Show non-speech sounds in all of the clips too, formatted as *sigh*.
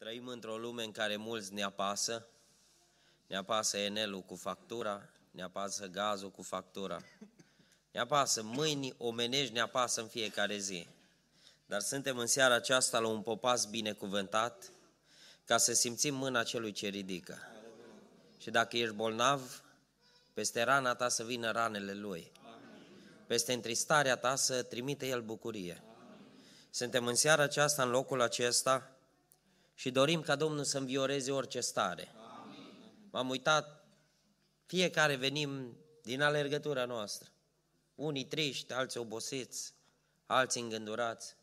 Trăim într-o lume în care mulți ne apasă, ne apasă Enelul cu factura, ne apasă gazul cu factura, ne apasă mâini omenești, ne apasă în fiecare zi. Dar suntem în seara aceasta la un popas binecuvântat ca să simțim mâna celui ce ridică. Și dacă ești bolnav, peste rana ta să vină ranele lui. Peste întristarea ta să trimite el bucurie. Suntem în seara aceasta, în locul acesta, și dorim ca Domnul să învioreze orice stare. M-am uitat, fiecare venim din alergătura noastră. Unii triști, alții obosiți, alții îngândurați.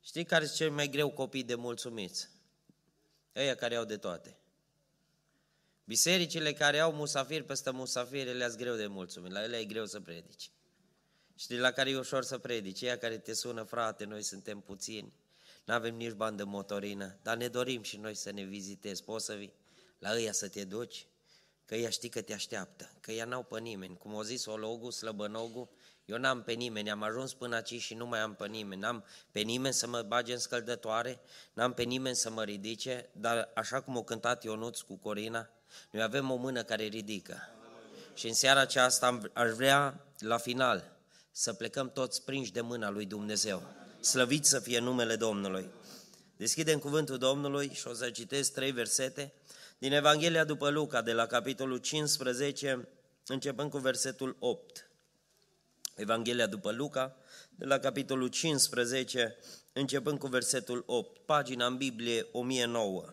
Știi care sunt cei mai greu copii de mulțumiți? Ăia care au de toate. Bisericile care au musafir peste musafir, le greu de mulțumit, la ele e greu să predici. Știi la care e ușor să predici, ea care te sună, frate, noi suntem puțini, nu avem nici bani de motorină, dar ne dorim și noi să ne vizitezi. Poți să vii la ăia să te duci? Că ea știi că te așteaptă, că ea n-au pe nimeni. Cum o zis Ologu, Slăbănogu, eu n-am pe nimeni, am ajuns până aici și nu mai am pe nimeni. N-am pe nimeni să mă bage în scăldătoare, n-am pe nimeni să mă ridice, dar așa cum o cântat Ionuț cu Corina, noi avem o mână care ridică. Și în seara aceasta aș vrea, la final, să plecăm toți prinși de mâna lui Dumnezeu. Slăvit să fie numele Domnului. Deschidem cuvântul Domnului și o să citesc trei versete din Evanghelia după Luca, de la capitolul 15, începând cu versetul 8. Evanghelia după Luca, de la capitolul 15, începând cu versetul 8, pagina în Biblie 1009.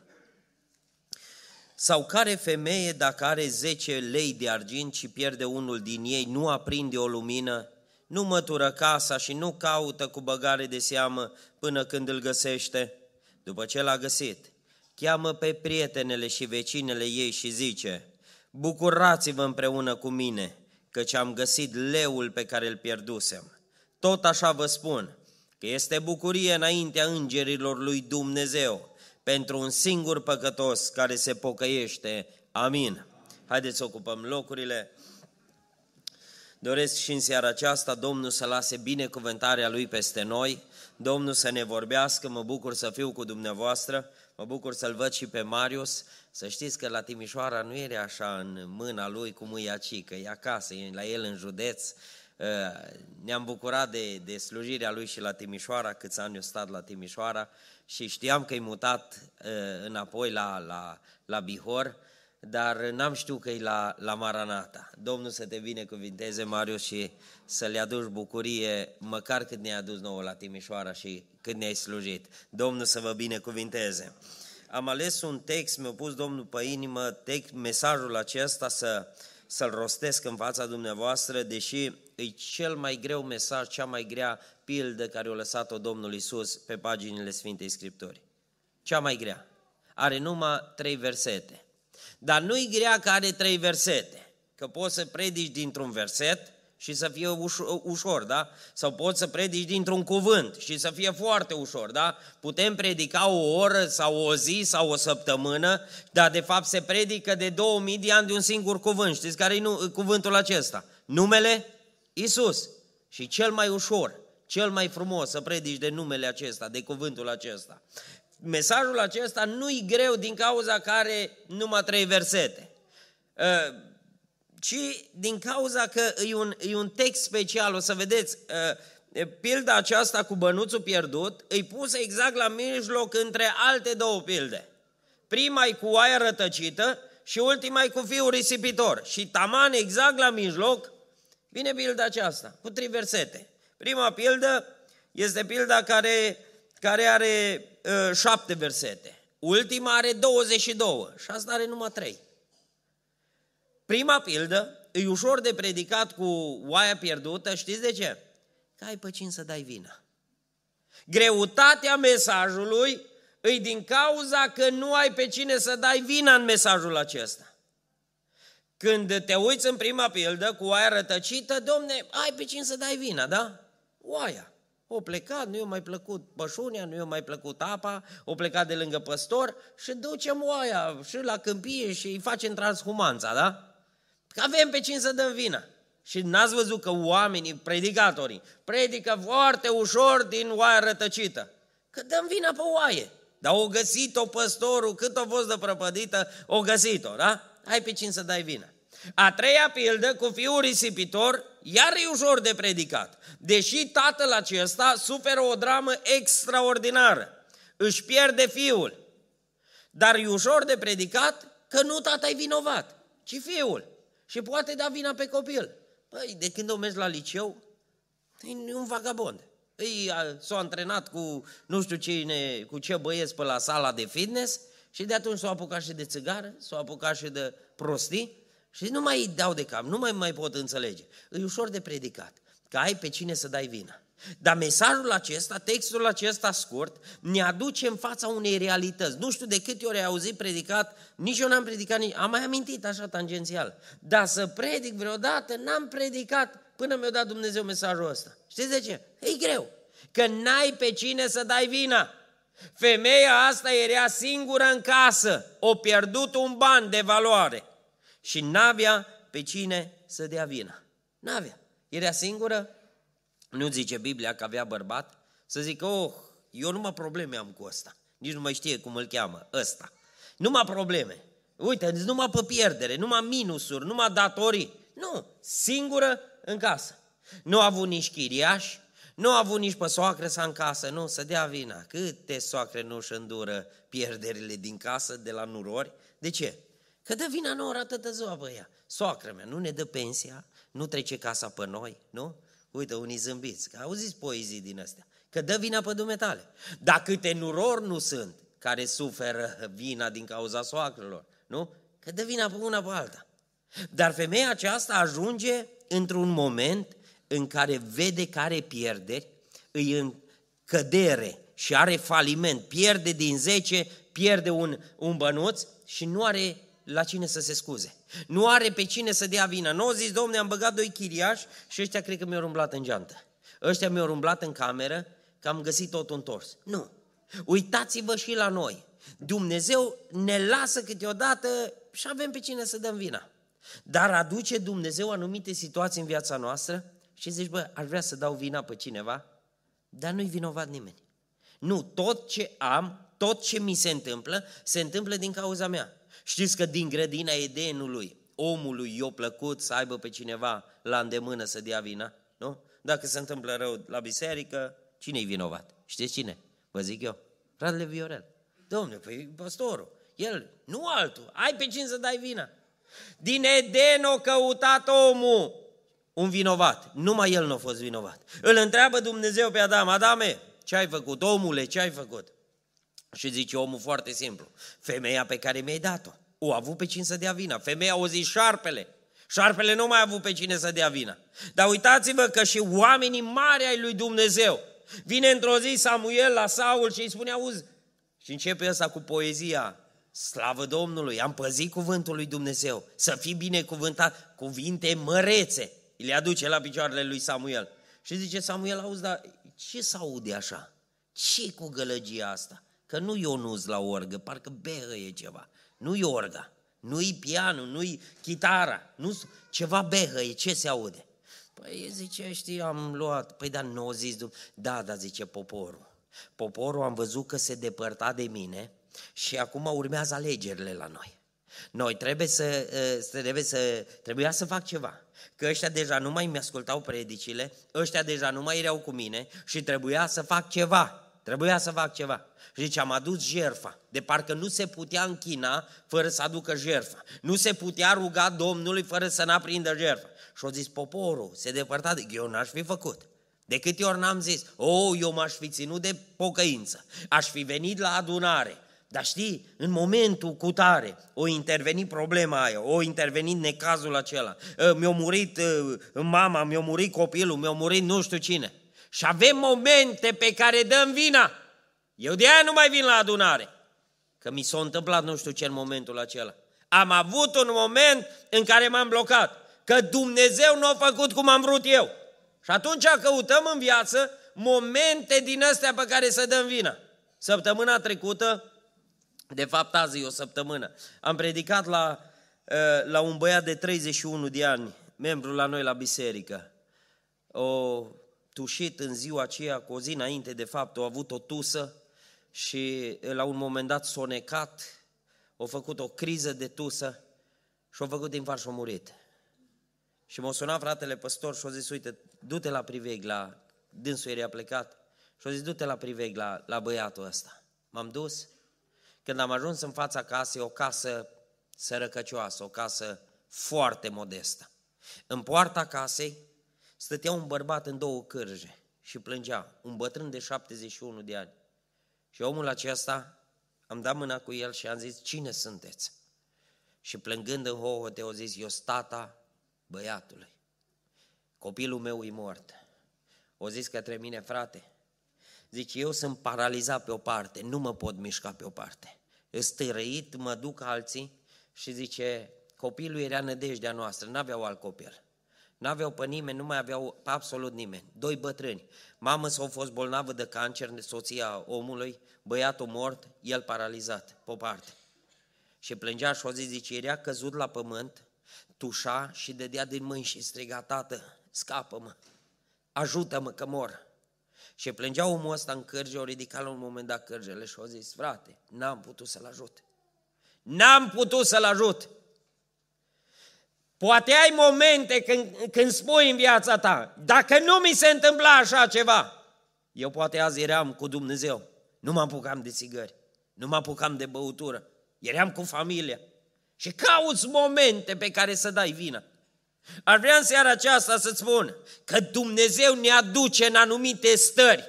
Sau care femeie, dacă are 10 lei de argint și pierde unul din ei, nu aprinde o lumină nu mătură casa și nu caută cu băgare de seamă până când îl găsește. După ce l-a găsit, cheamă pe prietenele și vecinele ei și zice, Bucurați-vă împreună cu mine, căci am găsit leul pe care îl pierdusem. Tot așa vă spun, că este bucurie înaintea îngerilor lui Dumnezeu pentru un singur păcătos care se pocăiește. Amin. Haideți să ocupăm locurile. Doresc și în seara aceasta Domnul să lase binecuvântarea Lui peste noi, Domnul să ne vorbească, mă bucur să fiu cu dumneavoastră, mă bucur să-L văd și pe Marius, să știți că la Timișoara nu era așa în mâna Lui cum e aici, că e acasă, e la el în județ, uh, ne-am bucurat de, de slujirea lui și la Timișoara, câți ani eu stat la Timișoara și știam că e mutat uh, înapoi la, la, la Bihor, dar n-am știut că e la, la Maranata. Domnul să te binecuvinteze, Marius, și să le aduci bucurie, măcar cât ne-ai adus nouă la Timișoara și cât ne-ai slujit. Domnul să vă binecuvinteze. Am ales un text, mi-a pus Domnul pe inimă text, mesajul acesta să, să-l rostesc în fața dumneavoastră, deși e cel mai greu mesaj, cea mai grea pildă care a lăsat-o Domnul Isus pe paginile Sfintei Scripturii. Cea mai grea. Are numai trei versete. Dar nu-i grea că are trei versete, că poți să predici dintr-un verset și să fie ușor, da? Sau poți să predici dintr-un cuvânt și să fie foarte ușor, da? Putem predica o oră sau o zi sau o săptămână, dar de fapt se predică de 2000 de ani de un singur cuvânt. Știți care e cuvântul acesta? Numele Isus. Și cel mai ușor, cel mai frumos să predici de numele acesta, de cuvântul acesta mesajul acesta nu-i greu din cauza care numai trei versete, ă, ci din cauza că e un, e un text special. O să vedeți, ă, pilda aceasta cu bănuțul pierdut îi pusă exact la mijloc între alte două pilde. Prima e cu oaia rătăcită și ultima e cu fiul risipitor. Și taman exact la mijloc vine pilda aceasta, cu trei versete. Prima pildă este pilda care, care are uh, șapte versete. Ultima are 22 și asta are numai trei. Prima pildă e ușor de predicat cu oaia pierdută, știți de ce? Că ai pe cine să dai vina. Greutatea mesajului îi din cauza că nu ai pe cine să dai vina în mesajul acesta. Când te uiți în prima pildă cu oaia rătăcită, domne, ai pe cine să dai vina, da? Oaia. O plecat, nu i-a mai plăcut pășunia, nu i-a mai plăcut apa, o plecat de lângă păstor și ducem oaia și la câmpie și îi facem transhumanța, da? Că avem pe cine să dăm vina. Și n-ați văzut că oamenii, predicatorii, predică foarte ușor din oaia rătăcită. Că dăm vina pe oaie. Dar o găsit-o păstorul, cât a fost de prăpădită, o găsit-o, da? Ai pe cine să dai vina. A treia pildă, cu fiul risipitor, iar e ușor de predicat. Deși tatăl acesta suferă o dramă extraordinară. Își pierde fiul. Dar e ușor de predicat că nu tata e vinovat, ci fiul. Și poate da vina pe copil. Păi, de când o mergi la liceu, e un vagabond. Îi s-a antrenat cu nu știu cine, cu ce băieți pe la sala de fitness și de atunci s-a apucat și de țigară, s-a apucat și de prostii și nu mai îi dau de cap, nu mai, mai pot înțelege. E ușor de predicat, că ai pe cine să dai vina. Dar mesajul acesta, textul acesta scurt, ne aduce în fața unei realități. Nu știu de câte ori ai auzit predicat, nici eu n-am predicat, nici... am mai amintit așa tangențial. Dar să predic vreodată, n-am predicat până mi-a dat Dumnezeu mesajul ăsta. Știți de ce? E greu. Că n-ai pe cine să dai vina. Femeia asta era singură în casă, o pierdut un ban de valoare și n-avea pe cine să dea vina. N-avea. Era singură, nu zice Biblia că avea bărbat, să zică, oh, eu numai probleme am cu ăsta. Nici nu mai știe cum îl cheamă, ăsta. Numai probleme. Uite, numai pe pierdere, numai minusuri, numai datorii. Nu, singură în casă. Nu a avut nici chiriaș, nu a avut nici pe soacră să în casă, nu, să dea vina. Câte soacre nu își îndură pierderile din casă de la nurori? De ce? Că dă vina nouă atâta ziua pe ea. Soacră mea nu ne dă pensia, nu trece casa pe noi, nu? Uite, unii zâmbiți, că auziți poezii din astea. Că dă vina pe dumetale. Dar câte nurori nu sunt care suferă vina din cauza soacrelor, nu? Că dă vina pe una pe alta. Dar femeia aceasta ajunge într-un moment în care vede că are pierderi, îi în cădere și are faliment, pierde din 10, pierde un, un bănuț și nu are la cine să se scuze. Nu are pe cine să dea vina. Nu zis, domne, am băgat doi chiriași și ăștia cred că mi-au umblat în geantă. Ăștia mi-au umblat în cameră că am găsit tot întors. Nu. Uitați-vă și la noi. Dumnezeu ne lasă câteodată și avem pe cine să dăm vina. Dar aduce Dumnezeu anumite situații în viața noastră și zici, bă, aș vrea să dau vina pe cineva, dar nu-i vinovat nimeni. Nu, tot ce am, tot ce mi se întâmplă, se întâmplă din cauza mea. Știți că din grădina Edenului, omului i-a plăcut să aibă pe cineva la îndemână să dea vina? Nu? Dacă se întâmplă rău la biserică, cine-i vinovat? Știți cine? Vă zic eu. Fratele Viorel. Domnule, păi pastorul, el, nu altul, ai pe cine să dai vina. Din Eden o căutat omul un vinovat. Numai el nu a fost vinovat. Îl întreabă Dumnezeu pe Adam, Adame, ce ai făcut? Omule, ce ai făcut? Și zice omul foarte simplu, femeia pe care mi-ai dat-o, o avut pe cine să dea vina. Femeia o zis șarpele. Șarpele nu mai a avut pe cine să dea vina. Dar uitați-vă că și oamenii mari ai lui Dumnezeu. Vine într-o zi Samuel la Saul și îi spune, auzi, și începe ăsta cu poezia, Slavă Domnului, am păzit cuvântul lui Dumnezeu, să fii binecuvântat, cuvinte mărețe. Îi le aduce la picioarele lui Samuel. Și zice Samuel, auzi, dar ce se aude așa? ce cu gălăgia asta? Că nu Ionuț la orgă, parcă behă e ceva. Nu-i orga, nu-i pianul, nu-i chitara, nu ceva behă e, ce se aude? Păi zice, știi, am luat, păi dar nu o zis, da, da, zice poporul. Poporul am văzut că se depărta de mine și acum urmează alegerile la noi. Noi trebuie să, ă, trebuie să, trebuia să fac ceva. Că ăștia deja nu mai mi-ascultau predicile, ăștia deja nu mai erau cu mine și trebuia să fac ceva. Trebuia să fac ceva. Și zice, am adus jerfa. De parcă nu se putea închina fără să aducă jerfa. Nu se putea ruga Domnului fără să n-aprindă jerfa. Și au zis, poporul se depărta de... Eu n-aș fi făcut. De câte ori n-am zis, oh, eu m-aș fi ținut de pocăință, aș fi venit la adunare, dar știi, în momentul cu tare, o intervenit problema aia, o intervenit necazul acela, ă, mi-a murit ă, mama, mi-a murit copilul, mi-a murit nu știu cine. Și avem momente pe care dăm vina. Eu de aia nu mai vin la adunare, că mi s-a întâmplat nu știu ce în momentul acela. Am avut un moment în care m-am blocat, că Dumnezeu nu a făcut cum am vrut eu. Și atunci căutăm în viață momente din astea pe care să dăm vina. Săptămâna trecută de fapt, azi e o săptămână. Am predicat la, ă, la un băiat de 31 de ani, membru la noi la biserică. O tușit în ziua aceea, cu o zi înainte, de fapt, a avut o tusă și la un moment dat s-a necat, a făcut o criză de tusă și a făcut infarct și a murit. Și m-a sunat fratele păstor și a zis, uite, du-te la priveg, la dânsul era plecat. Și a zis, du-te la priveg la, la băiatul ăsta. M-am dus. Când am ajuns în fața casei, o casă sărăcăcioasă, o casă foarte modestă. În poarta casei stătea un bărbat în două cârje și plângea, un bătrân de 71 de ani. Și omul acesta, am dat mâna cu el și am zis, cine sunteți? Și plângând în hohote, au zis, eu tata băiatului. Copilul meu e mort. O zis către mine, frate, zice, eu sunt paralizat pe o parte, nu mă pot mișca pe o parte. Stărăit, mă duc alții și zice, copilul era nădejdea noastră, n-aveau alt copil. N-aveau pe nimeni, nu mai aveau pe absolut nimeni. Doi bătrâni. Mamă s-au fost bolnavă de cancer, soția omului, băiatul mort, el paralizat, pe o parte. Și plângea și o zi, zice, era căzut la pământ, tușa și dădea din mâini și striga, tată, scapă-mă, ajută-mă că mor. Și plângea omul ăsta în cărge, o ridicat la un moment dat cărgele și o zis, frate, n-am putut să-l ajut. N-am putut să-l ajut. Poate ai momente când, când spui în viața ta, dacă nu mi se întâmpla așa ceva, eu poate azi eram cu Dumnezeu, nu mă apucam de țigări, nu mă apucam de băutură, eram cu familia și cauți momente pe care să dai vina. Ar vrea în seara aceasta să-ți spun că Dumnezeu ne aduce în anumite stări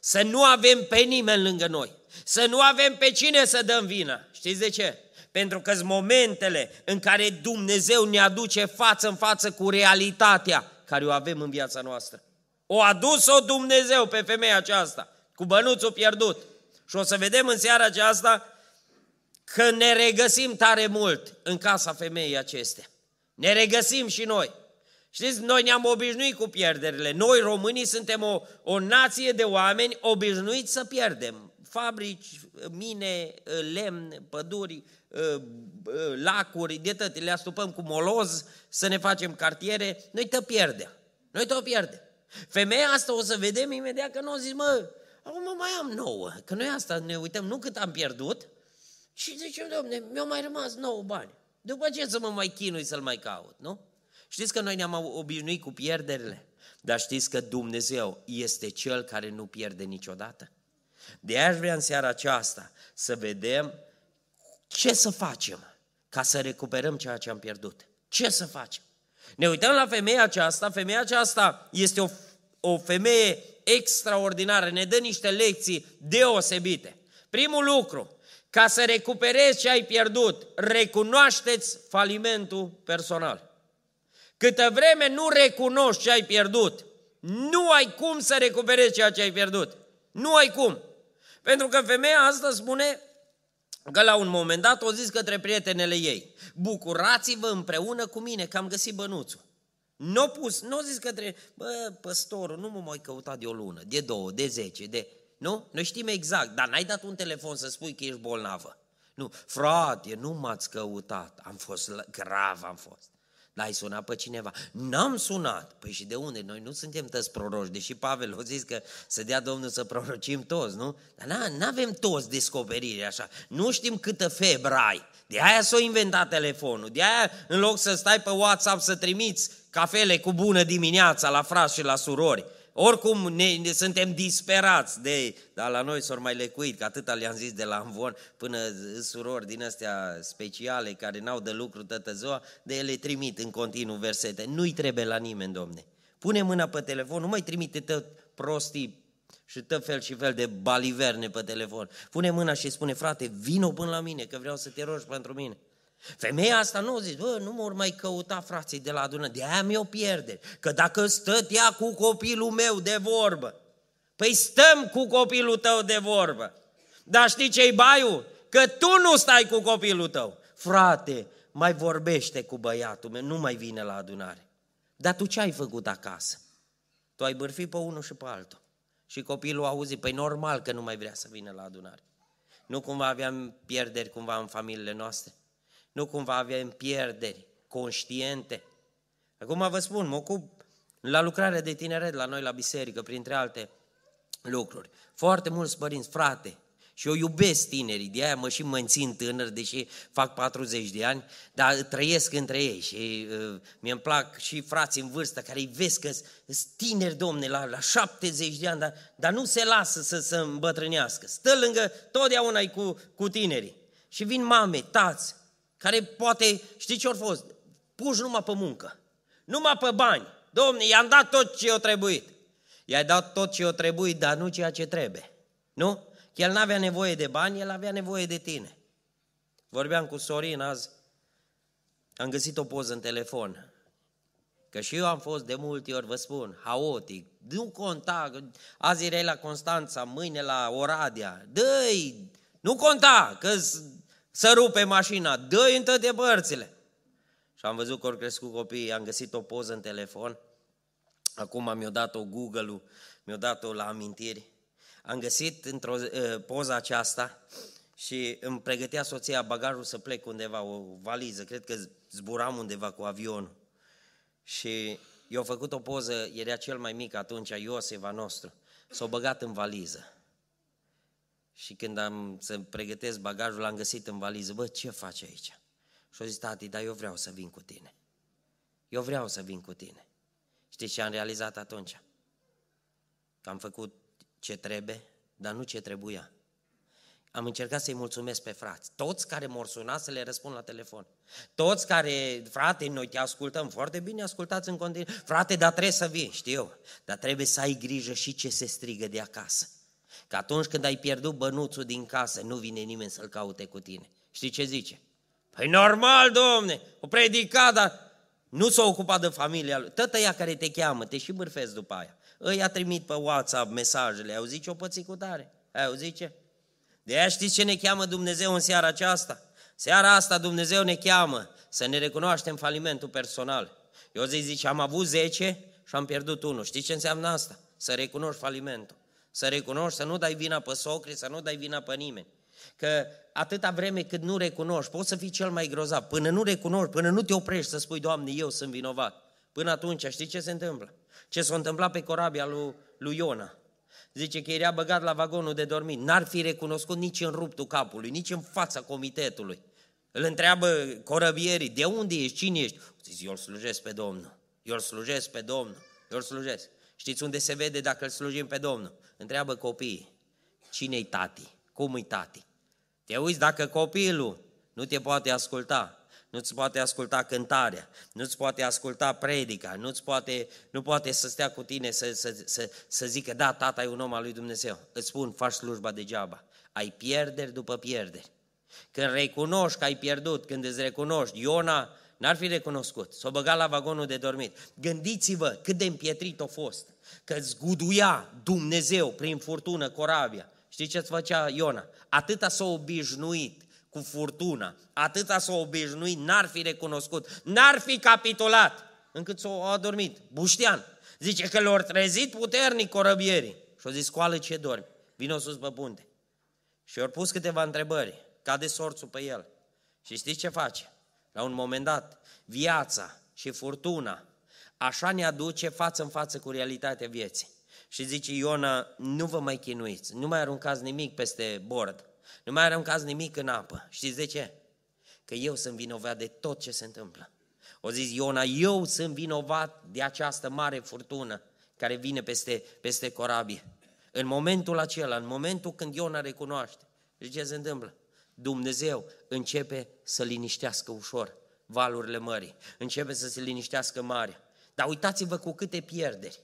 să nu avem pe nimeni lângă noi, să nu avem pe cine să dăm vina. Știți de ce? Pentru că sunt momentele în care Dumnezeu ne aduce față în față cu realitatea care o avem în viața noastră. O adus-o Dumnezeu pe femeia aceasta, cu bănuțul pierdut. Și o să vedem în seara aceasta că ne regăsim tare mult în casa femeii acestea. Ne regăsim și noi. Știți, noi ne-am obișnuit cu pierderile. Noi, românii, suntem o, o nație de oameni obișnuiți să pierdem. Fabrici, mine, lemn, păduri, ă, ă, lacuri, de tot, le astupăm cu moloz, să ne facem cartiere, noi te pierdem. Noi te pierdem. Femeia asta o să vedem imediat că nu o zis, mă, acum mai am nouă, că noi asta ne uităm, nu cât am pierdut, și zicem, domne, mi-au mai rămas nouă bani. După ce să mă mai chinui să-l mai caut, nu? Știți că noi ne-am obișnuit cu pierderile, dar știți că Dumnezeu este Cel care nu pierde niciodată? De aia aș vrea în seara aceasta să vedem ce să facem ca să recuperăm ceea ce am pierdut. Ce să facem? Ne uităm la femeia aceasta, femeia aceasta este o, o femeie extraordinară, ne dă niște lecții deosebite. Primul lucru, ca să recuperezi ce ai pierdut, recunoașteți falimentul personal. Câtă vreme nu recunoști ce ai pierdut, nu ai cum să recuperezi ceea ce ai pierdut. Nu ai cum. Pentru că femeia asta spune că la un moment dat o zis către prietenele ei, bucurați-vă împreună cu mine că am găsit bănuțul. Nu n-o pus, nu n-o zis către, bă, păstorul, nu mă mai căuta de o lună, de două, de zece, de... Nu? Noi știm exact, dar n-ai dat un telefon să spui că ești bolnavă. Nu, frate, nu m-ați căutat, am fost grav, am fost. Dar ai sunat pe cineva? N-am sunat. Păi și de unde? Noi nu suntem tăți proroși, deși Pavel a zis că să dea Domnul să prorocim toți, nu? Dar nu avem toți descoperiri așa. Nu știm câtă febră ai. De aia s-a inventat telefonul. De aia, în loc să stai pe WhatsApp să trimiți cafele cu bună dimineața la frați și la surori, oricum ne, ne suntem disperați de, dar la noi s-au mai lecuit, că atâta le-am zis de la Amvon până surori din astea speciale care n-au de lucru tătă ziua, de ele trimit în continuu versete. Nu-i trebuie la nimeni, domne. Pune mâna pe telefon, nu mai trimite tot prostii și tot fel și fel de baliverne pe telefon. Pune mâna și spune, frate, vino până la mine, că vreau să te rogi pentru mine. Femeia asta nu zice, bă, nu mă mai căuta frații de la adună, de aia mi-o pierde. Că dacă stătea cu copilul meu de vorbă, păi stăm cu copilul tău de vorbă. Dar știi ce-i baiul? Că tu nu stai cu copilul tău. Frate, mai vorbește cu băiatul meu, nu mai vine la adunare. Dar tu ce ai făcut acasă? Tu ai bârfit pe unul și pe altul. Și copilul auzi, păi normal că nu mai vrea să vină la adunare. Nu cumva aveam pierderi cumva în familiile noastre? Nu cumva avem pierderi conștiente. Acum vă spun, mă ocup la lucrarea de tineret la noi la biserică, printre alte lucruri. Foarte mulți părinți, frate, Și eu iubesc tinerii, de aia mă și mențin tânăr, deși fac 40 de ani, dar trăiesc între ei și uh, mi îmi plac și frații în vârstă care îi vezi că sunt tineri, domne, la, la 70 de ani, dar, dar nu se lasă să se îmbătrânească. Stă lângă, totdeauna cu, cu tinerii. Și vin mame, tați, care poate, știi ce au fost? Puși numai pe muncă, numai pe bani. Domne, i-am dat tot ce i-a trebuit. I-ai dat tot ce i-a trebuit, dar nu ceea ce trebuie. Nu? El n-avea nevoie de bani, el avea nevoie de tine. Vorbeam cu Sorin azi, am găsit o poză în telefon. Că și eu am fost de multe ori, vă spun, haotic. Nu conta, azi erai la Constanța, mâine la Oradea. dă nu conta, că să rupe mașina, dă-i în toate părțile. Și am văzut că au crescut copiii, am găsit o poză în telefon. Acum mi-a dat-o Google-ul, mi-a dat-o la amintiri am găsit într-o uh, poza aceasta și îmi pregătea soția bagajul să plec undeva, o valiză, cred că zburam undeva cu avionul. Și eu făcut o poză, era cel mai mic atunci, Ioseva nostru, s-a băgat în valiză. Și când am să pregătesc bagajul, l-am găsit în valiză. Bă, ce faci aici? Și-a zis, tati, dar eu vreau să vin cu tine. Eu vreau să vin cu tine. Știți ce am realizat atunci? Că am făcut ce trebuie, dar nu ce trebuia. Am încercat să-i mulțumesc pe frați. Toți care m-au sunat să le răspund la telefon. Toți care, frate, noi te ascultăm foarte bine, ascultați în continuu. Frate, dar trebuie să vii, știu. Dar trebuie să ai grijă și ce se strigă de acasă. Că atunci când ai pierdut bănuțul din casă, nu vine nimeni să-l caute cu tine. Știi ce zice? Păi normal, domne, o predicat, dar nu s-a ocupat de familia lui. Tătă ea care te cheamă, te și bârfezi după aia a trimit pe WhatsApp mesajele, au zis ce o păți cu tare, au zis ce? De aia știți ce ne cheamă Dumnezeu în seara aceasta? Seara asta Dumnezeu ne cheamă să ne recunoaștem falimentul personal. Eu zic, zice, am avut 10 și am pierdut unul. Știți ce înseamnă asta? Să recunoști falimentul. Să recunoști, să nu dai vina pe socri, să nu dai vina pe nimeni. Că atâta vreme cât nu recunoști, poți să fii cel mai grozav. Până nu recunoști, până nu te oprești să spui, Doamne, eu sunt vinovat. Până atunci, știi ce se întâmplă? Ce s-a întâmplat pe corabia lui, lui Iona. Zice că era băgat la vagonul de dormit. N-ar fi recunoscut nici în ruptul capului, nici în fața comitetului. Îl întreabă corăbierii, de unde ești, cine ești? Zice, eu îl slujesc pe Domnul, eu îl slujesc pe Domnul, eu îl slujesc. Știți unde se vede dacă îl slujim pe Domnul? Întreabă copiii, cine-i tati? Cum-i tati? Te uiți dacă copilul nu te poate asculta, nu-ți poate asculta cântarea, nu-ți poate asculta predica, nu-ți poate, nu poate să stea cu tine să, să, să, să zică, da, tata e un om al lui Dumnezeu. Îți spun, faci slujba degeaba. Ai pierderi după pierderi. Când recunoști că ai pierdut, când îți recunoști, Iona n-ar fi recunoscut, s-o băga la vagonul de dormit. Gândiți-vă cât de împietrit a fost, că zguduia Dumnezeu prin furtună corabia. Știți ce-ți făcea Iona? Atâta s-a obișnuit cu furtuna, atâta s-a obișnuit, n-ar fi recunoscut, n-ar fi capitulat, încât s-a adormit. Buștean. Zice că l-au trezit puternic corăbierii. Și au zis, scoală ce dormi, vino sus pe punte. Și au pus câteva întrebări, cade sorțul pe el. Și știți ce face? La un moment dat, viața și furtuna așa ne aduce față în față cu realitatea vieții. Și zice Iona, nu vă mai chinuiți, nu mai aruncați nimic peste bord, nu mai aruncați nimic în apă. Știți de ce? Că eu sunt vinovat de tot ce se întâmplă. O zis Iona, eu sunt vinovat de această mare furtună care vine peste, peste corabie. În momentul acela, în momentul când Iona recunoaște, de ce se întâmplă? Dumnezeu începe să liniștească ușor valurile mării, începe să se liniștească marea. Dar uitați-vă cu câte pierderi,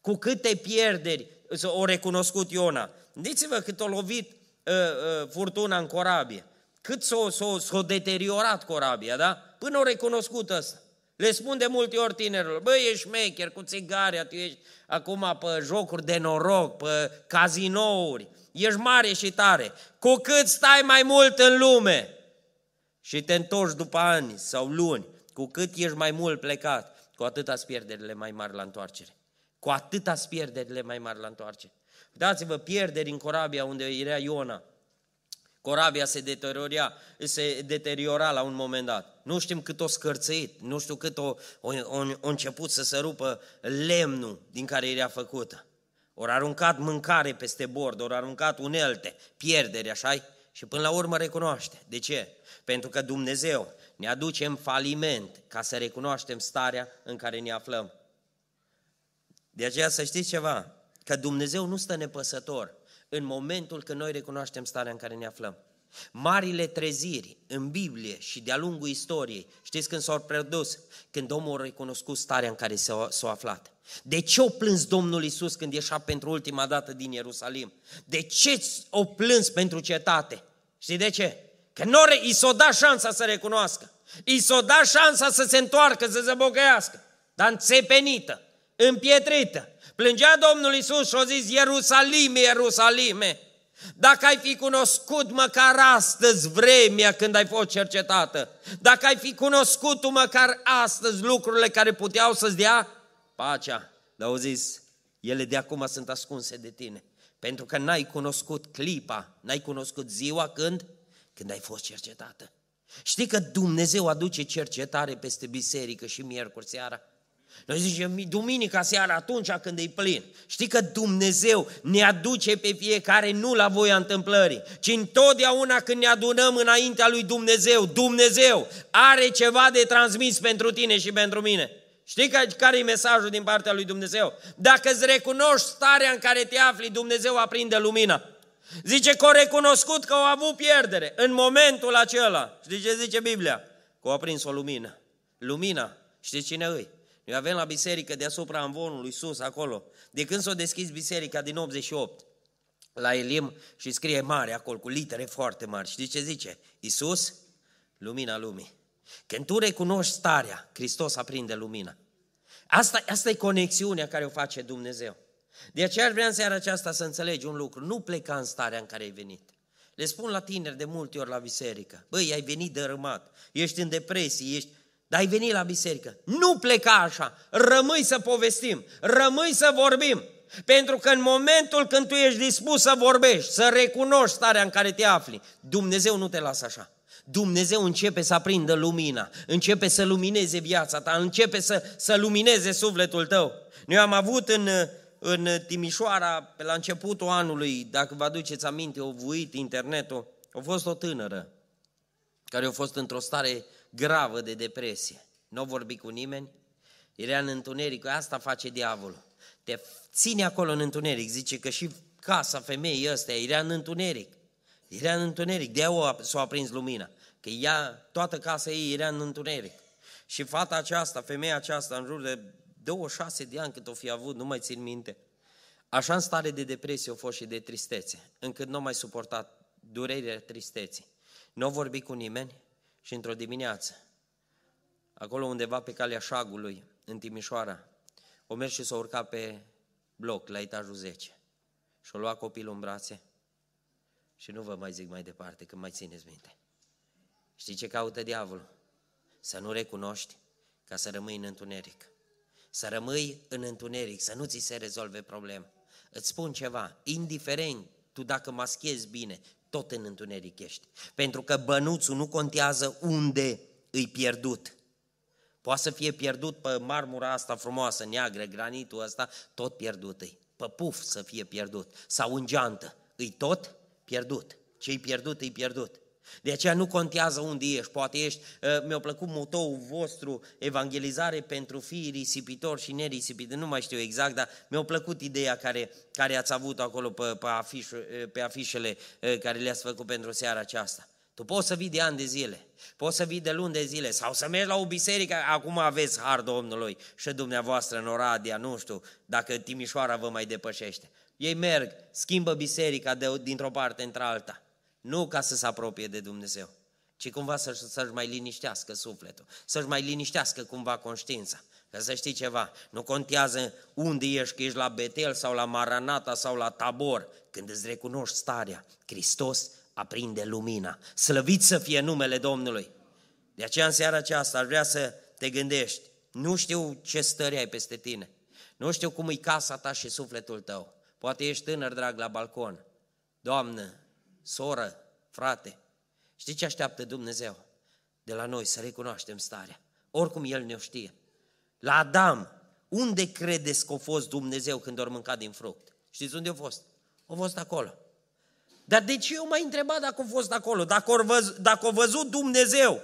cu câte pierderi o recunoscut Iona. Gândiți-vă cât o lovit uh, uh, furtuna în corabie. Cât s-a, s-a, s-a deteriorat corabia, da? Până au recunoscut asta. Le spun de multe ori tinerilor, băi, ești mecher cu țigarea, tu ești acum pe jocuri de noroc, pe cazinouri, ești mare și tare. Cu cât stai mai mult în lume și te întorci după ani sau luni, cu cât ești mai mult plecat, cu atâta pierderile mai mari la întoarcere. Cu atâta pierderile mai mari la întoarcere. Dați-vă pierderi în corabia unde era Iona. Corabia se deteriora, se deteriora la un moment dat. Nu știm cât o scărțăit, nu știu cât o, o, o, o început să se rupă lemnul din care era făcută. Ori aruncat mâncare peste bord, ori aruncat unelte, pierderi, așa Și până la urmă recunoaște. De ce? Pentru că Dumnezeu ne aduce în faliment ca să recunoaștem starea în care ne aflăm. De aceea să știți ceva, că Dumnezeu nu stă nepăsător în momentul când noi recunoaștem starea în care ne aflăm. Marile treziri în Biblie și de-a lungul istoriei, știți când s-au produs? Când omul a recunoscut starea în care s-a, aflat. De ce o plâns Domnul Isus când ieșea pentru ultima dată din Ierusalim? De ce o plâns pentru cetate? Știi de ce? Că nu i s-o da șansa să recunoască. I s-o da șansa să se întoarcă, să se bogăiască. Dar înțepenită, împietrită. Plângea Domnul Isus și a zis, Ierusalime, Ierusalime, dacă ai fi cunoscut măcar astăzi vremea când ai fost cercetată, dacă ai fi cunoscut tu măcar astăzi lucrurile care puteau să-ți dea pacea, dar au zis, ele de acum sunt ascunse de tine, pentru că n-ai cunoscut clipa, n-ai cunoscut ziua când? Când ai fost cercetată. Știi că Dumnezeu aduce cercetare peste biserică și miercuri seara? Noi zicem, duminica seara, atunci când e plin. Știi că Dumnezeu ne aduce pe fiecare nu la voia întâmplării, ci întotdeauna când ne adunăm înaintea lui Dumnezeu, Dumnezeu are ceva de transmis pentru tine și pentru mine. Știi care e mesajul din partea lui Dumnezeu? Dacă îți recunoști starea în care te afli, Dumnezeu aprinde lumina. Zice că au recunoscut că au avut pierdere în momentul acela. Știi ce zice Biblia? Că au aprins o lumină. Lumina, știi cine îi? Noi avem la biserică deasupra amvonului sus, acolo. De când s-a deschis biserica din 88, la Elim și scrie mare acolo, cu litere foarte mari. Știți ce zice? Iisus, lumina lumii. Când tu recunoști starea, Hristos aprinde lumina. Asta, asta e conexiunea care o face Dumnezeu. De aceea vreau în seara aceasta să înțelegi un lucru. Nu pleca în starea în care ai venit. Le spun la tineri de multe ori la biserică. Băi, ai venit dărâmat, ești în depresie, ești dar ai venit la biserică. Nu pleca așa, rămâi să povestim, rămâi să vorbim. Pentru că în momentul când tu ești dispus să vorbești, să recunoști starea în care te afli, Dumnezeu nu te lasă așa. Dumnezeu începe să aprindă lumina, începe să lumineze viața ta, începe să, să lumineze sufletul tău. Noi am avut în, în Timișoara, pe la începutul anului, dacă vă aduceți aminte, o vuit internetul, a fost o tânără care a fost într-o stare gravă de depresie. Nu vorbi cu nimeni, era în întuneric, asta face diavolul. Te ține acolo în întuneric, zice că și casa femeii ăstea era în întuneric. Era în întuneric, de aia s-a aprins lumina. Că ea, toată casa ei era în întuneric. Și fata aceasta, femeia aceasta, în jur de 26 de ani cât o fi avut, nu mai țin minte, așa în stare de depresie o fost și de tristețe, încât nu mai suportat durerea tristeții. Nu vorbi cu nimeni, și într-o dimineață, acolo undeva pe calea șagului, în Timișoara, o mers și s-a urcat pe bloc, la etajul 10. Și-o lua copilul în brațe și nu vă mai zic mai departe, când mai țineți minte. Știi ce caută diavolul? Să nu recunoști ca să rămâi în întuneric. Să rămâi în întuneric, să nu ți se rezolve problema. Îți spun ceva, indiferent tu dacă maschezi bine, tot în întuneric ești. Pentru că bănuțul nu contează unde îi pierdut. Poate să fie pierdut pe marmura asta frumoasă, neagră, granitul ăsta, tot pierdut îi. Pe puf să fie pierdut. Sau în geantă, îi tot pierdut. Ce-i pierdut, îi pierdut. De aceea nu contează unde ești, poate ești, uh, mi-a plăcut motoul vostru, evangelizare pentru fii risipitori și nerisipitori, nu mai știu exact, dar mi-a plăcut ideea care, care ați avut acolo pe, pe, afiș, uh, pe afișele uh, care le-ați făcut pentru seara aceasta. Tu poți să vii de ani de zile, poți să vii de luni de zile sau să mergi la o biserică, acum aveți har Domnului și dumneavoastră în Oradea, nu știu, dacă Timișoara vă mai depășește. Ei merg, schimbă biserica de, dintr-o parte într-alta. Nu ca să se apropie de Dumnezeu, ci cumva să, să-și mai liniștească sufletul, să-și mai liniștească cumva conștiința. Că să știi ceva, nu contează unde ești, că ești la Betel sau la Maranata sau la Tabor, când îți recunoști starea, Hristos aprinde lumina. Slăvit să fie numele Domnului. De aceea în seara aceasta aș vrea să te gândești, nu știu ce stări ai peste tine, nu știu cum e casa ta și sufletul tău. Poate ești tânăr, drag, la balcon. Doamnă, soră, frate, știi ce așteaptă Dumnezeu? De la noi să recunoaștem starea. Oricum El ne știe. La Adam, unde credeți că a fost Dumnezeu când ori mâncat din fruct? Știți unde a fost? A fost acolo. Dar de ce eu m-ai întrebat dacă a fost acolo? Dacă a văzut, dacă a văzut Dumnezeu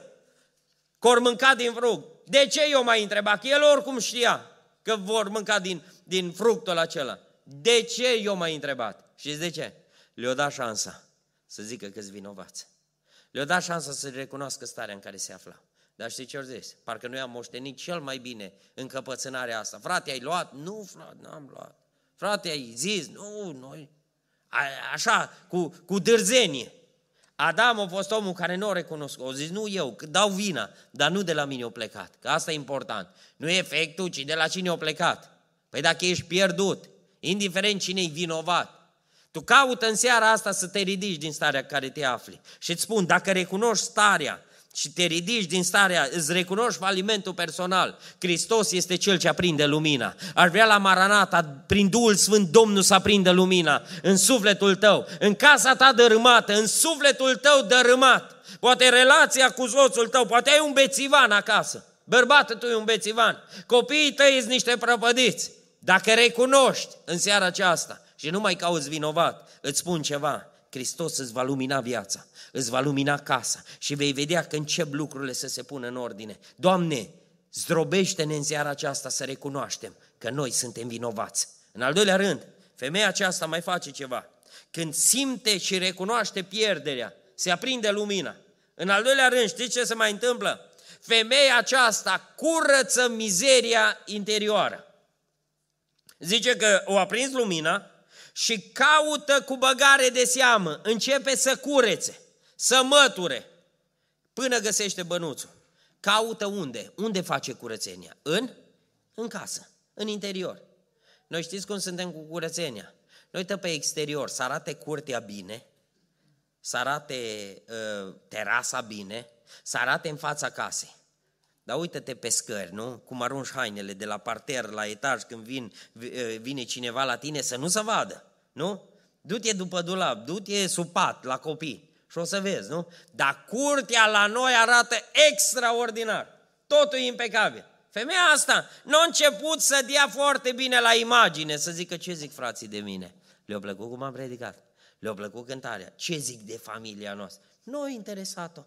că ori mânca din fruct, de ce eu m-ai întrebat? Că el oricum știa că vor mânca din, din fructul acela. De ce eu m-ai întrebat? Știți de ce? Le-o dat șansa să zică că sunt vinovați. Le-o dat șansa să recunoască starea în care se afla. Dar știi ce au zis? Parcă noi am moștenit cel mai bine încăpățânarea asta. Frate, ai luat? Nu, frate, n-am luat. Frate, ai zis? Nu, noi. A, așa, cu, cu dârzenie. Adam a fost omul care nu o recunosc. O zis, nu eu, că dau vina, dar nu de la mine o plecat. Că asta e important. Nu e efectul, ci de la cine o plecat. Păi dacă ești pierdut, indiferent cine e vinovat, tu caută în seara asta să te ridici din starea care te afli. Și îți spun, dacă recunoști starea și te ridici din starea, îți recunoști falimentul personal, Hristos este Cel ce aprinde lumina. Ar vrea la Maranata, prin Duhul Sfânt, Domnul să aprindă lumina în sufletul tău, în casa ta dărâmată, în sufletul tău dărâmat. Poate relația cu soțul tău, poate ai un bețivan acasă. Bărbatul tu e un bețivan. Copiii tăi sunt niște prăpădiți. Dacă recunoști în seara aceasta și nu mai cauți vinovat, îți spun ceva, Hristos îți va lumina viața, îți va lumina casa și vei vedea că încep lucrurile să se pună în ordine. Doamne, zdrobește-ne în seara aceasta să recunoaștem că noi suntem vinovați. În al doilea rând, femeia aceasta mai face ceva. Când simte și recunoaște pierderea, se aprinde lumina. În al doilea rând, știți ce se mai întâmplă? Femeia aceasta curăță mizeria interioară. Zice că o aprins lumina, și caută cu băgare de seamă, începe să curețe, să măture, până găsește bănuțul. Caută unde? Unde face curățenia? În? În casă, în interior. Noi știți cum suntem cu curățenia. Noi uităm pe exterior, să arate curtea bine, să arate uh, terasa bine, să arate în fața casei. Dar uită-te pe scări, nu? Cum arunci hainele de la parter la etaj când vin, vine cineva la tine să nu se vadă, nu? Du-te după dulap, du-te sub pat la copii și o să vezi, nu? Dar curtea la noi arată extraordinar. Totul e impecabil. Femeia asta nu a început să dea foarte bine la imagine, să zică ce zic frații de mine. Le-a plăcut cum am predicat. Le-a plăcut cântarea. Ce zic de familia noastră? Nu a interesat-o.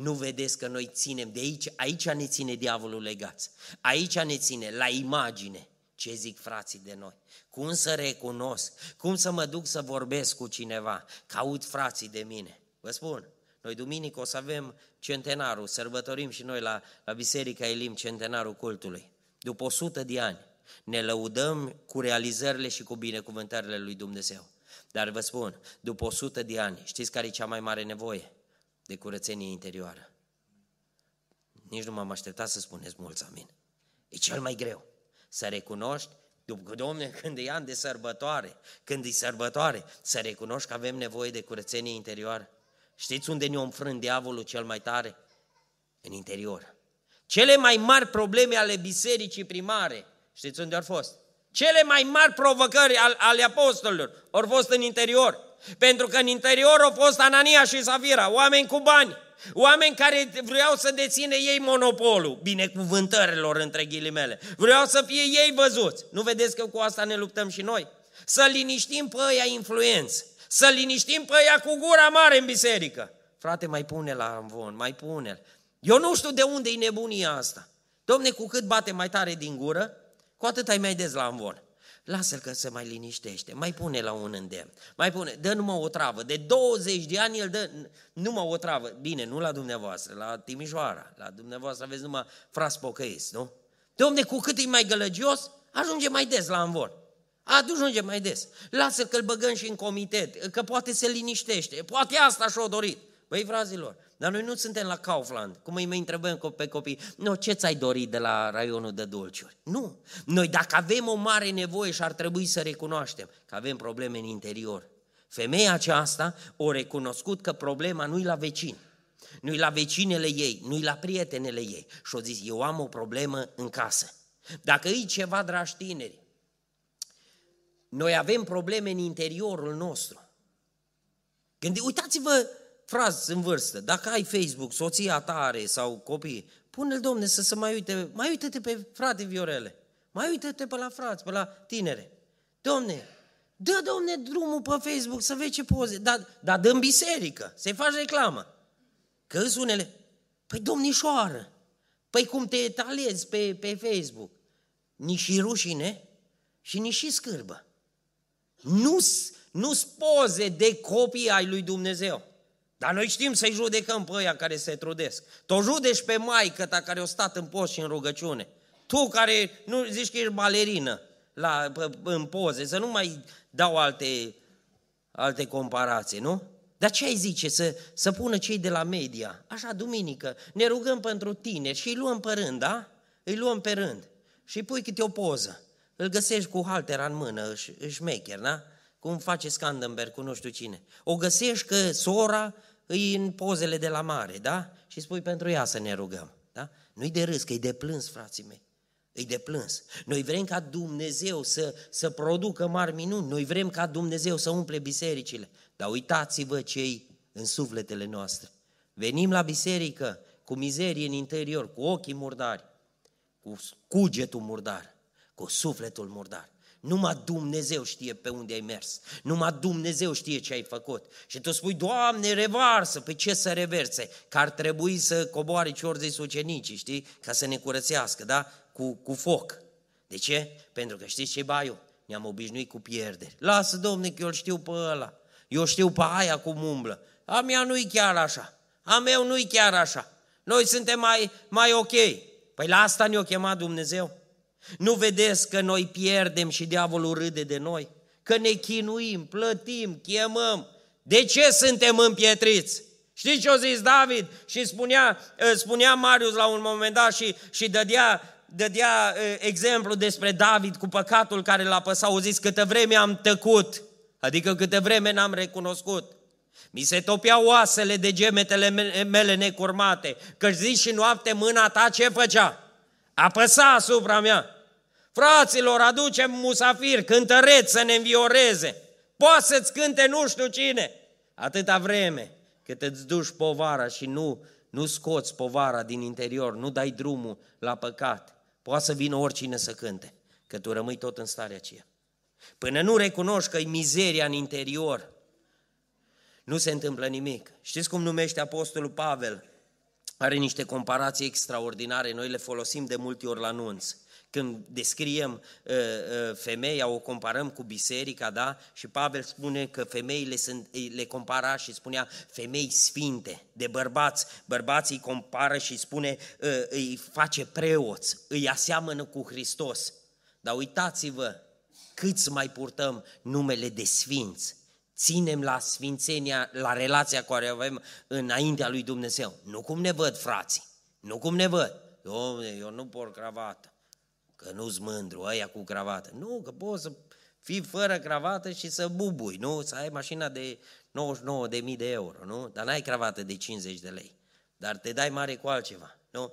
Nu vedeți că noi ținem de aici, aici ne ține diavolul legați. Aici ne ține, la imagine. Ce zic frații de noi? Cum să recunosc? Cum să mă duc să vorbesc cu cineva? Caut frații de mine. Vă spun, noi duminică o să avem centenarul, sărbătorim și noi la, la Biserica Elim centenarul cultului. După 100 de ani ne lăudăm cu realizările și cu binecuvântările lui Dumnezeu. Dar vă spun, după 100 de ani, știți care e cea mai mare nevoie? De curățenie interioară. Nici nu m-am așteptat să spuneți mulți amin. E cel mai greu. Să recunoști, după Domne, *laughs* când e an de sărbătoare, când e sărbătoare, să recunoști că avem nevoie de curățenie interioară. Știți unde ne-o înfrânt diavolul cel mai tare? În interior. Cele mai mari probleme ale bisericii primare, știți unde au fost? Cele mai mari provocări ale apostolilor au fost în interior. Pentru că în interior au fost Anania și Safira, oameni cu bani, oameni care vreau să deține ei monopolul binecuvântărilor între ghilimele. Vreau să fie ei văzuți. Nu vedeți că cu asta ne luptăm și noi? Să liniștim pe ăia influență, să liniștim pe ăia cu gura mare în biserică. Frate, mai pune la amvon, mai pune Eu nu știu de unde e nebunia asta. Domne, cu cât bate mai tare din gură, cu atât ai mai des la amvon. Lasă-l că se mai liniștește, mai pune la un îndemn, mai pune, dă numai o travă. De 20 de ani el dă numai o travă. Bine, nu la dumneavoastră, la Timișoara, la dumneavoastră aveți numai fras pocăiți, nu? Domne, cu cât e mai gălăgios, ajunge mai des la învor. Ajunge mai des. Lasă că-l băgăm și în comitet, că poate se liniștește, poate asta și-o dorit. Băi, frazilor, dar noi nu suntem la Kaufland, cum îi mai întrebăm pe copii, nu, ce ți-ai dorit de la raionul de dulciuri? Nu. Noi dacă avem o mare nevoie și ar trebui să recunoaștem că avem probleme în interior, femeia aceasta o recunoscut că problema nu-i la vecini, nu-i la vecinele ei, nu-i la prietenele ei. Și o zis, eu am o problemă în casă. Dacă e ceva, dragi tineri, noi avem probleme în interiorul nostru. Când uitați-vă frați în vârstă, dacă ai Facebook, soția ta are sau copii, pune-l, domne, să se mai uite, mai uite-te pe frate Viorele, mai uite-te pe la frați, pe la tinere. Domne, Dă, domne, drumul pe Facebook să vezi ce poze, dar, dar dă în biserică, să-i faci reclamă. Că unele, păi domnișoară, păi cum te etalezi pe, pe Facebook? Nici și rușine și nici și scârbă. Nu, nu poze de copii ai lui Dumnezeu. Dar noi știm să-i judecăm pe ăia care se trudesc. Tu judeci pe maică ta care o stat în post și în rugăciune. Tu care nu zici că ești balerină la, în poze, să nu mai dau alte, alte comparații, nu? Dar ce ai zice să, să pună cei de la media? Așa, duminică, ne rugăm pentru tine și îi luăm pe rând, da? Îi luăm pe rând. Și pui câte o poză. Îl găsești cu haltera în mână, își, își mecher, da? Cum face Scandenberg cu nu știu cine. O găsești că sora îi în pozele de la mare, da? Și spui pentru ea să ne rugăm, da? Nu-i de râs, că e de plâns, frații mei. E de plâns. Noi vrem ca Dumnezeu să, să producă mari minuni, noi vrem ca Dumnezeu să umple bisericile. Dar uitați-vă cei în sufletele noastre. Venim la biserică cu mizerie în interior, cu ochii murdari, cu cugetul murdar, cu sufletul murdar. Numai Dumnezeu știe pe unde ai mers. Numai Dumnezeu știe ce ai făcut. Și tu spui, Doamne, revarsă. Pe ce să reverse? Că ar trebui să coboare ciorzei ucenicii, știi? Ca să ne curățească, da? Cu, cu foc. De ce? Pentru că știți ce baiu? Ne-am obișnuit cu pierderi. Lasă, domne, că eu știu pe ăla. Eu știu pe aia cum umblă. A mea nu-i chiar așa. A meu nu-i chiar așa. Noi suntem mai, mai ok. Păi la asta ne-a chemat Dumnezeu. Nu vedeți că noi pierdem și diavolul râde de noi? Că ne chinuim, plătim, chemăm. De ce suntem împietriți? Știți ce a zis David? Și spunea, ă, spunea Marius la un moment dat și, și dădea, dădea ă, exemplu despre David cu păcatul care l-a păsat. Au zis, câtă vreme am tăcut, adică câtă vreme n-am recunoscut. Mi se topeau oasele de gemetele mele necurmate, că zici și noapte mâna ta ce făcea? Apăsa asupra mea. Fraților, aducem musafir, cântăreți să ne învioreze. Poate să-ți cânte nu știu cine. Atâta vreme cât îți duci povara și nu, nu scoți povara din interior, nu dai drumul la păcat, poate să vină oricine să cânte, că tu rămâi tot în starea aceea. Până nu recunoști că e mizeria în interior, nu se întâmplă nimic. Știți cum numește Apostolul Pavel are niște comparații extraordinare, noi le folosim de multe ori la nunți. Când descriem uh, uh, femeia, o comparăm cu biserica, da? Și Pavel spune că femeile sunt, le compara și spunea femei sfinte, de bărbați. Bărbații îi compară și spune, uh, îi face preoți, îi aseamănă cu Hristos. Dar uitați-vă, câți mai purtăm numele de sfinți ținem la sfințenia, la relația care avem înaintea lui Dumnezeu. Nu cum ne văd frații, nu cum ne văd. Eu, eu nu por cravată, că nu-s mândru, ăia cu cravată. Nu, că poți să fii fără cravată și să bubui, nu? Să ai mașina de 99.000 de euro, nu? Dar n-ai cravată de 50 de lei. Dar te dai mare cu altceva, nu?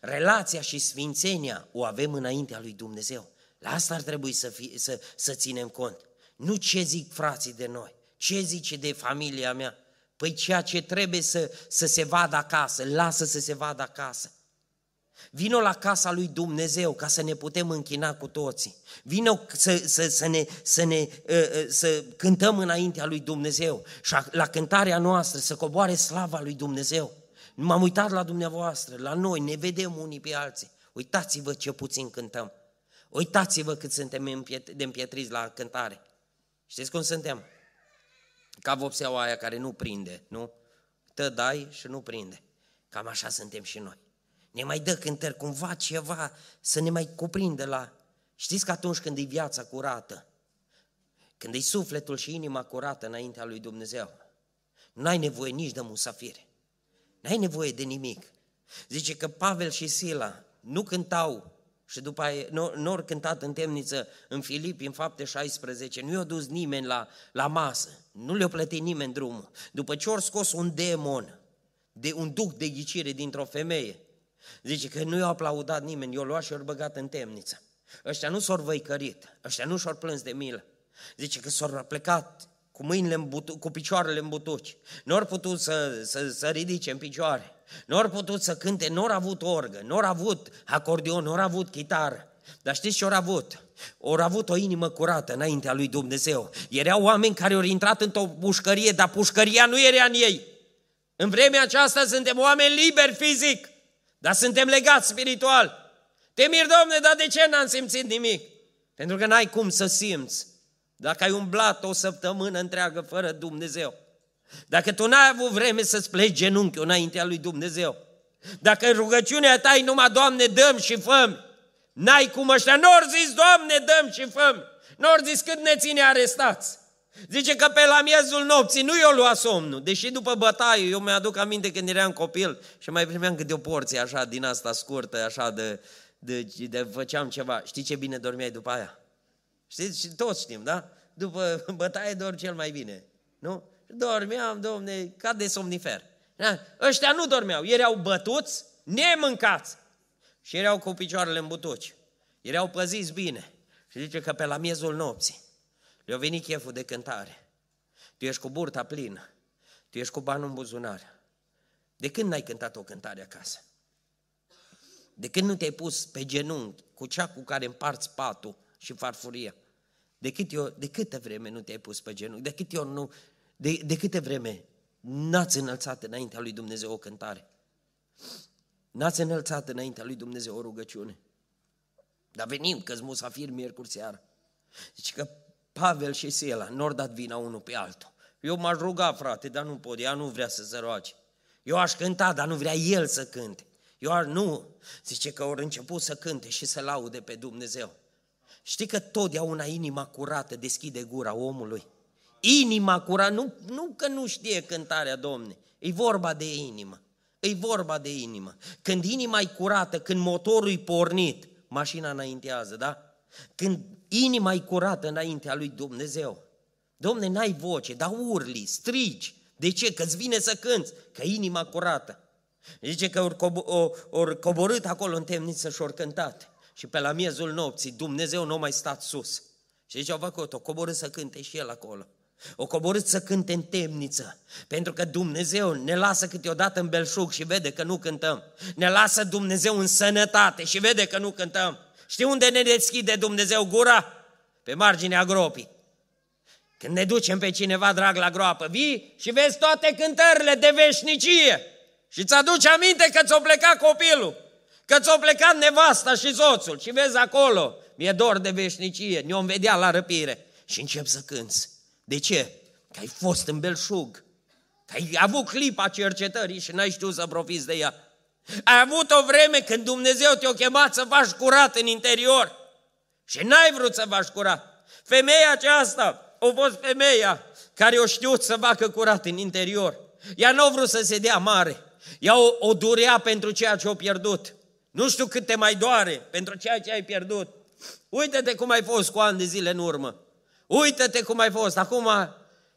Relația și sfințenia o avem înaintea lui Dumnezeu. La asta ar trebui să, fie, să, să ținem cont. Nu ce zic frații de noi. Ce zice de familia mea? Păi ceea ce trebuie să, să se vadă acasă, lasă să se vadă acasă. Vino la casa lui Dumnezeu ca să ne putem închina cu toții. Vino să, să, să, ne, să, ne, ă, ă, să cântăm înaintea lui Dumnezeu și la cântarea noastră să coboare slava lui Dumnezeu. M-am uitat la dumneavoastră, la noi, ne vedem unii pe alții. Uitați-vă ce puțin cântăm. Uitați-vă cât suntem de împietriți la cântare. Știți cum suntem? Ca vopseaua aia care nu prinde, nu? Tă dai și nu prinde. Cam așa suntem și noi. Ne mai dă cântări, cumva ceva să ne mai cuprinde la... Știți că atunci când e viața curată, când e sufletul și inima curată înaintea lui Dumnezeu, nu ai nevoie nici de musafire. N-ai nevoie de nimic. Zice că Pavel și Sila nu cântau și după aia, nu, nu ori cântat în temniță în Filipi, în fapte 16, nu i-a dus nimeni la, la masă, nu le-a plătit nimeni drumul. După ce ori scos un demon, de un duc de ghicire dintr-o femeie, zice că nu i-a aplaudat nimeni, i-a luat și i-a băgat în temniță. Ăștia nu s-au văicărit, ăștia nu și-au plâns de milă. Zice că s-au plecat cu mâinile în butu- cu picioarele în butuci. Nu au putut să, să, să ridice în picioare. Nu au putut să cânte, nu au avut orgă, nu au avut acordeon, nu au avut chitară. Dar știți ce au avut? Au avut o inimă curată înaintea lui Dumnezeu. Erau oameni care au intrat într-o pușcărie, dar pușcăria nu era în ei. În vremea aceasta suntem oameni liberi fizic, dar suntem legați spiritual. Te mir, Domne, dar de ce n-am simțit nimic? Pentru că n-ai cum să simți dacă ai umblat o săptămână întreagă fără Dumnezeu. Dacă tu n-ai avut vreme să-ți pleci genunchiul înaintea lui Dumnezeu. Dacă în rugăciunea ta e numai, Doamne, dăm și făm, n-ai cum ăștia, nu zis, Doamne, dăm și făm, nu zis cât ne ține arestați. Zice că pe la miezul nopții nu i-o lua somnul, deși după bătaie, eu mi-aduc aminte când eram copil și mai primeam câte o porție așa din asta scurtă, așa de, de, de făceam ceva. Știi ce bine dormeai după aia? Știți? Și toți știm, da? După bătaie dorm cel mai bine, nu? Dormeam, domne, ca de somnifer. Da? Ăștia nu dormeau, erau bătuți, nemâncați și erau cu picioarele în butuci. Erau păziți bine. Și zice că pe la miezul nopții le-a venit cheful de cântare. Tu ești cu burta plină, tu ești cu banul în buzunar. De când n-ai cântat o cântare acasă? De când nu te-ai pus pe genunchi cu cea cu care împarți patul și farfuria? De, câte ori, de câte vreme nu te-ai pus pe genunchi? De câte ori nu, de, de câte vreme n-ați înălțat înaintea lui Dumnezeu o cântare? N-ați înălțat înaintea lui Dumnezeu o rugăciune? Dar venim că-ți musafir miercuri seara. Zice că Pavel și Sila nu dat vina unul pe altul. Eu m-aș ruga, frate, dar nu pot, ea nu vrea să se roage. Eu aș cânta, dar nu vrea el să cânte. Eu aș, nu, zice că au început să cânte și să laude pe Dumnezeu. Știi că totdeauna inima curată deschide gura omului. Inima curată, nu, nu că nu știe cântarea Domnului, e vorba de inimă. E vorba de inimă. Când inima e curată, când motorul e pornit, mașina înaintează, da? Când inima e curată înaintea lui Dumnezeu. Domne, n-ai voce, dar urli, strigi. De ce? Că-ți vine să cânți, că inima curată. Zice că ori, cobo- or coborât acolo în temniță și ori cântat. Și pe la miezul nopții Dumnezeu nu mai stat sus. Și zice, au făcut-o, coborât să cânte și el acolo. O coborât să cânte în temniță, pentru că Dumnezeu ne lasă câteodată în belșug și vede că nu cântăm. Ne lasă Dumnezeu în sănătate și vede că nu cântăm. Știi unde ne deschide Dumnezeu gura? Pe marginea gropii. Când ne ducem pe cineva drag la groapă, vii și vezi toate cântările de veșnicie și ți aduce aminte că ți-o plecat copilul, că ți-o plecat nevasta și soțul și vezi acolo, mi-e dor de veșnicie, ne-o vedea la răpire și încep să cânți. De ce? Că ai fost în belșug, că ai avut clipa cercetării și n-ai știut să profiți de ea. Ai avut o vreme când Dumnezeu te-a chemat să faci curat în interior și n-ai vrut să faci curat. Femeia aceasta a fost femeia care o știut să facă curat în interior. Ea nu a vrut să se dea mare. Ea o, o durea pentru ceea ce a pierdut. Nu știu cât te mai doare pentru ceea ce ai pierdut. Uite-te cum ai fost cu ani de zile în urmă. Uită-te cum ai fost. Acum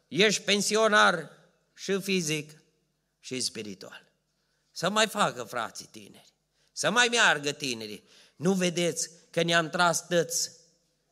ești pensionar și fizic și spiritual. Să mai facă frații tineri. Să mai meargă tinerii. Nu vedeți că ne-am tras tăți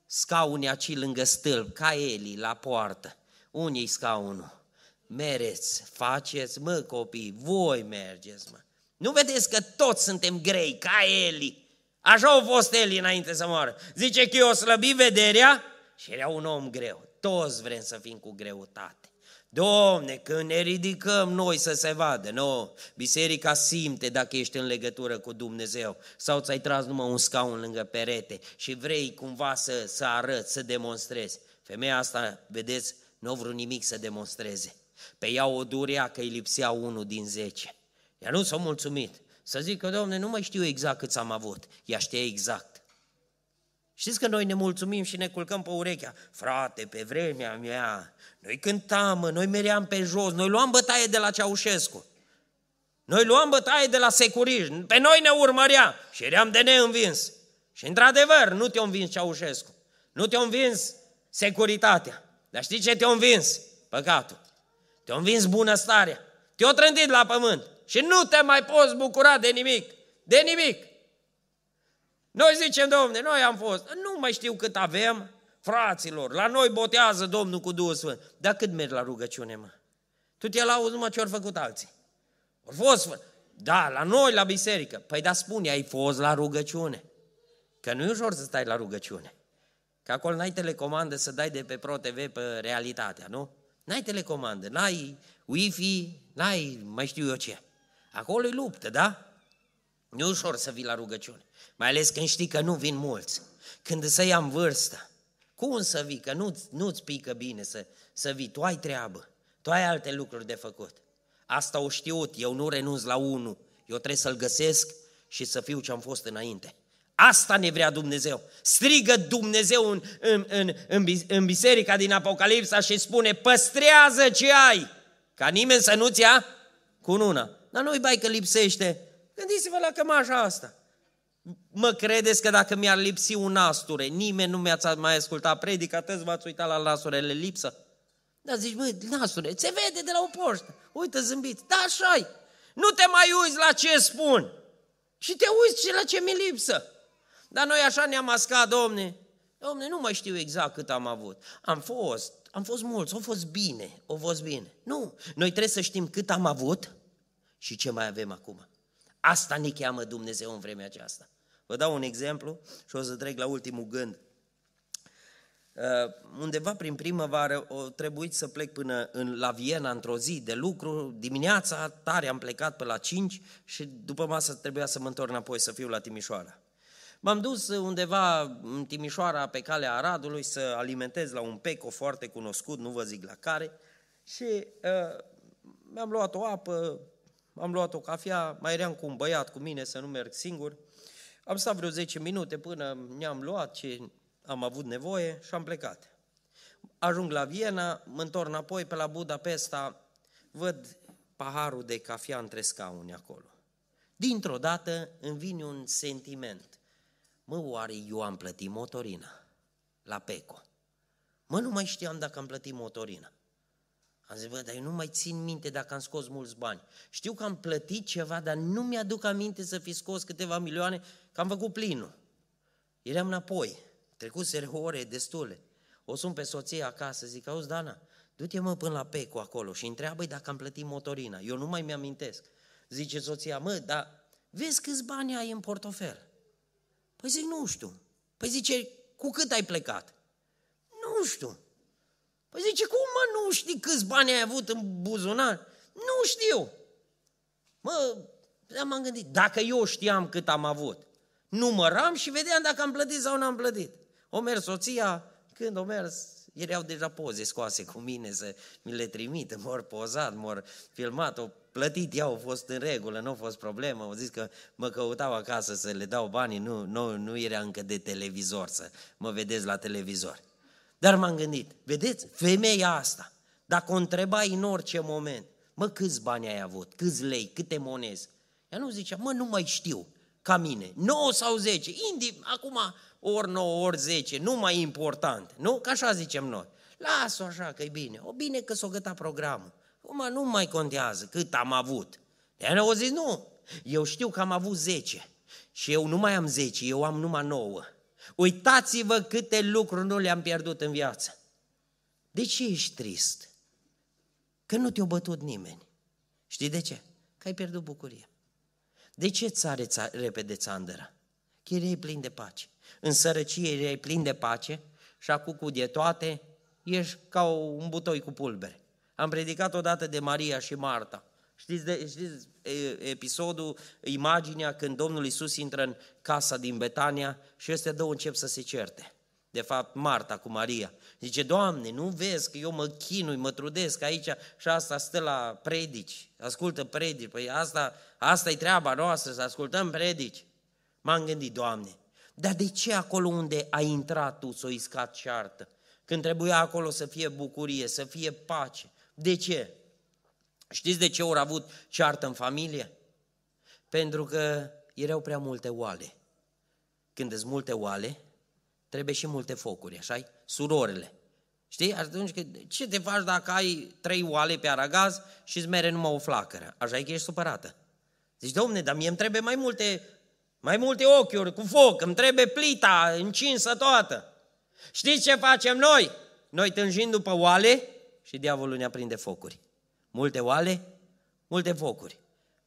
scaune aici lângă stâlp, ca Eli, la poartă. Unii scaunul? Mereți, faceți, mă copii, voi mergeți, mă. Nu vedeți că toți suntem grei, ca Eli. Așa au fost Eli înainte să moară. Zice că eu slăbi vederea și era un om greu. Toți vrem să fim cu greutate. Domne, când ne ridicăm noi să se vadă, nu, biserica simte dacă ești în legătură cu Dumnezeu sau ți-ai tras numai un scaun lângă perete și vrei cumva să, să arăți, să demonstrezi. Femeia asta, vedeți, nu a vrut nimic să demonstreze. Pe ea o durea că îi lipsea unul din zece. Ea nu s-a mulțumit. Să zică, domne, nu mai știu exact cât am avut. Ea știa exact. Știți că noi ne mulțumim și ne culcăm pe urechea. Frate, pe vremea mea, noi cântam, noi meream pe jos, noi luam bătaie de la Ceaușescu. Noi luam bătaie de la securiști, pe noi ne urmărea și eram de neînvins. Și într-adevăr, nu te-a învins Ceaușescu, nu te-a învins securitatea. Dar știi ce te-a învins? Păcatul. Te-a învins bunăstarea. Te-a trântit la pământ și nu te mai poți bucura de nimic. De nimic. Noi zicem, domne, noi am fost, nu mai știu cât avem, fraților, la noi botează Domnul cu Duhul Sfânt. Dar cât mergi la rugăciune, mă? Tu te lauzi numai ce au făcut alții. Au fost, da, la noi, la biserică. Păi da, spune, ai fost la rugăciune. Că nu e ușor să stai la rugăciune. Că acolo n-ai telecomandă să dai de pe Pro TV pe realitatea, nu? N-ai telecomandă, n-ai Wi-Fi, n-ai mai știu eu ce. Acolo e luptă, da? Nu e ușor să vii la rugăciune. Mai ales când știi că nu vin mulți. Când să ia în vârstă. Cum să vii? Că nu, nu-ți pică bine să, să vii. Tu ai treabă. Tu ai alte lucruri de făcut. Asta o știut. Eu nu renunț la unul. Eu trebuie să-l găsesc și să fiu ce am fost înainte. Asta ne vrea Dumnezeu. Strigă Dumnezeu în, în, în, în, în biserica din Apocalipsa și spune, păstrează ce ai, ca nimeni să nu-ți ia cu una. Dar nu-i bai că lipsește. Gândiți-vă la cămașa asta. Mă credeți că dacă mi-ar lipsi un nasture, nimeni nu mi-ați mai ascultat predica, toți v-ați uitat la nasurele lipsă? Dar zici, băi, nasure, se vede de la o poștă. Uite, zâmbiți. Da, așa Nu te mai uiți la ce spun. Și te uiți și la ce mi lipsă. Dar noi așa ne-am mascat, domne. Domne, nu mai știu exact cât am avut. Am fost, am fost mulți, au fost bine, au fost bine. Nu, noi trebuie să știm cât am avut și ce mai avem acum. Asta ne cheamă Dumnezeu în vremea aceasta. Vă dau un exemplu și o să trec la ultimul gând. Uh, undeva prin primăvară o trebuit să plec până în, la Viena într-o zi de lucru. Dimineața tare am plecat pe la 5 și după masă trebuia să mă întorc înapoi să fiu la Timișoara. M-am dus undeva în Timișoara pe calea Aradului să alimentez la un peco foarte cunoscut, nu vă zic la care, și uh, mi-am luat o apă, am luat o cafea, mai eram cu un băiat cu mine să nu merg singur. Am stat vreo 10 minute până ne-am luat ce am avut nevoie și am plecat. Ajung la Viena, mă întorc înapoi pe la Budapesta, văd paharul de cafea între scaune acolo. Dintr-o dată îmi vine un sentiment. Mă, oare eu am plătit motorina la PECO? Mă, nu mai știam dacă am plătit motorina. Am zis, bă, dar eu nu mai țin minte dacă am scos mulți bani. Știu că am plătit ceva, dar nu mi-aduc aminte să fi scos câteva milioane, că am făcut plinul. Eram înapoi, trecuse ore destule. O sun pe soția acasă, zic, auzi, Dana, du-te mă până la Peco acolo și întreabă dacă am plătit motorina. Eu nu mai mi-amintesc. Zice soția, mă, dar vezi câți bani ai în portofel? Păi zic, nu știu. Păi zice, cu cât ai plecat? Nu știu. Păi zice, cum mă nu știi câți bani ai avut în buzunar? Nu știu. Mă, m-am gândit, dacă eu știam cât am avut, număram și vedeam dacă am plătit sau nu am plătit. O mers soția, când o mers, erau deja poze scoase cu mine să mi le trimită, mor pozat, mor filmat, o plătit ea, au fost în regulă, nu a fost problemă, au zis că mă căutau acasă să le dau banii, nu, nu, nu era încă de televizor să mă vedeți la televizor. Dar m-am gândit, vedeți, femeia asta, dacă o întrebai în orice moment, mă, câți bani ai avut, câți lei, câte monezi? Ea nu zicea, mă, nu mai știu, ca mine, 9 sau 10, indi, acum ori 9, ori 10, nu mai important, nu? Ca așa zicem noi. Lasă-o așa, că e bine. O bine că s-o găta programul. Acum nu mai contează cât am avut. De au zis, nu, eu știu că am avut 10 și eu nu mai am 10, eu am numai 9. Uitați-vă câte lucruri nu le-am pierdut în viață. De ce ești trist? Că nu te-a bătut nimeni. Știi de ce? Că ai pierdut bucuria. De ce țare ța, repede țandăra? Că erai plin de pace. În sărăcie erai plin de pace și acum cu de toate ești ca un butoi cu pulbere. Am predicat odată de Maria și Marta. Știți, de, știți episodul, imaginea când Domnul Isus intră în casa din Betania și ăstea două încep să se certe. De fapt, Marta cu Maria. Zice, Doamne, nu vezi că eu mă chinui, mă trudesc aici și asta stă la predici, ascultă predici. Păi asta, asta e treaba noastră, să ascultăm predici. M-am gândit, Doamne, dar de ce acolo unde ai intrat tu să o iscat ceartă? Când trebuia acolo să fie bucurie, să fie pace. De ce? Știți de ce au avut ceartă în familie? Pentru că erau prea multe oale. Când sunt multe oale, trebuie și multe focuri, așa Surorele. Știi? Atunci, ce te faci dacă ai trei oale pe aragaz și îți mere numai o flacără? Așa e că ești supărată. Zici, domne, dar mie îmi trebuie mai multe, mai multe ochiuri cu foc, îmi trebuie plita încinsă toată. Știți ce facem noi? Noi tânjim după oale și diavolul ne aprinde focuri. Multe oale, multe focuri.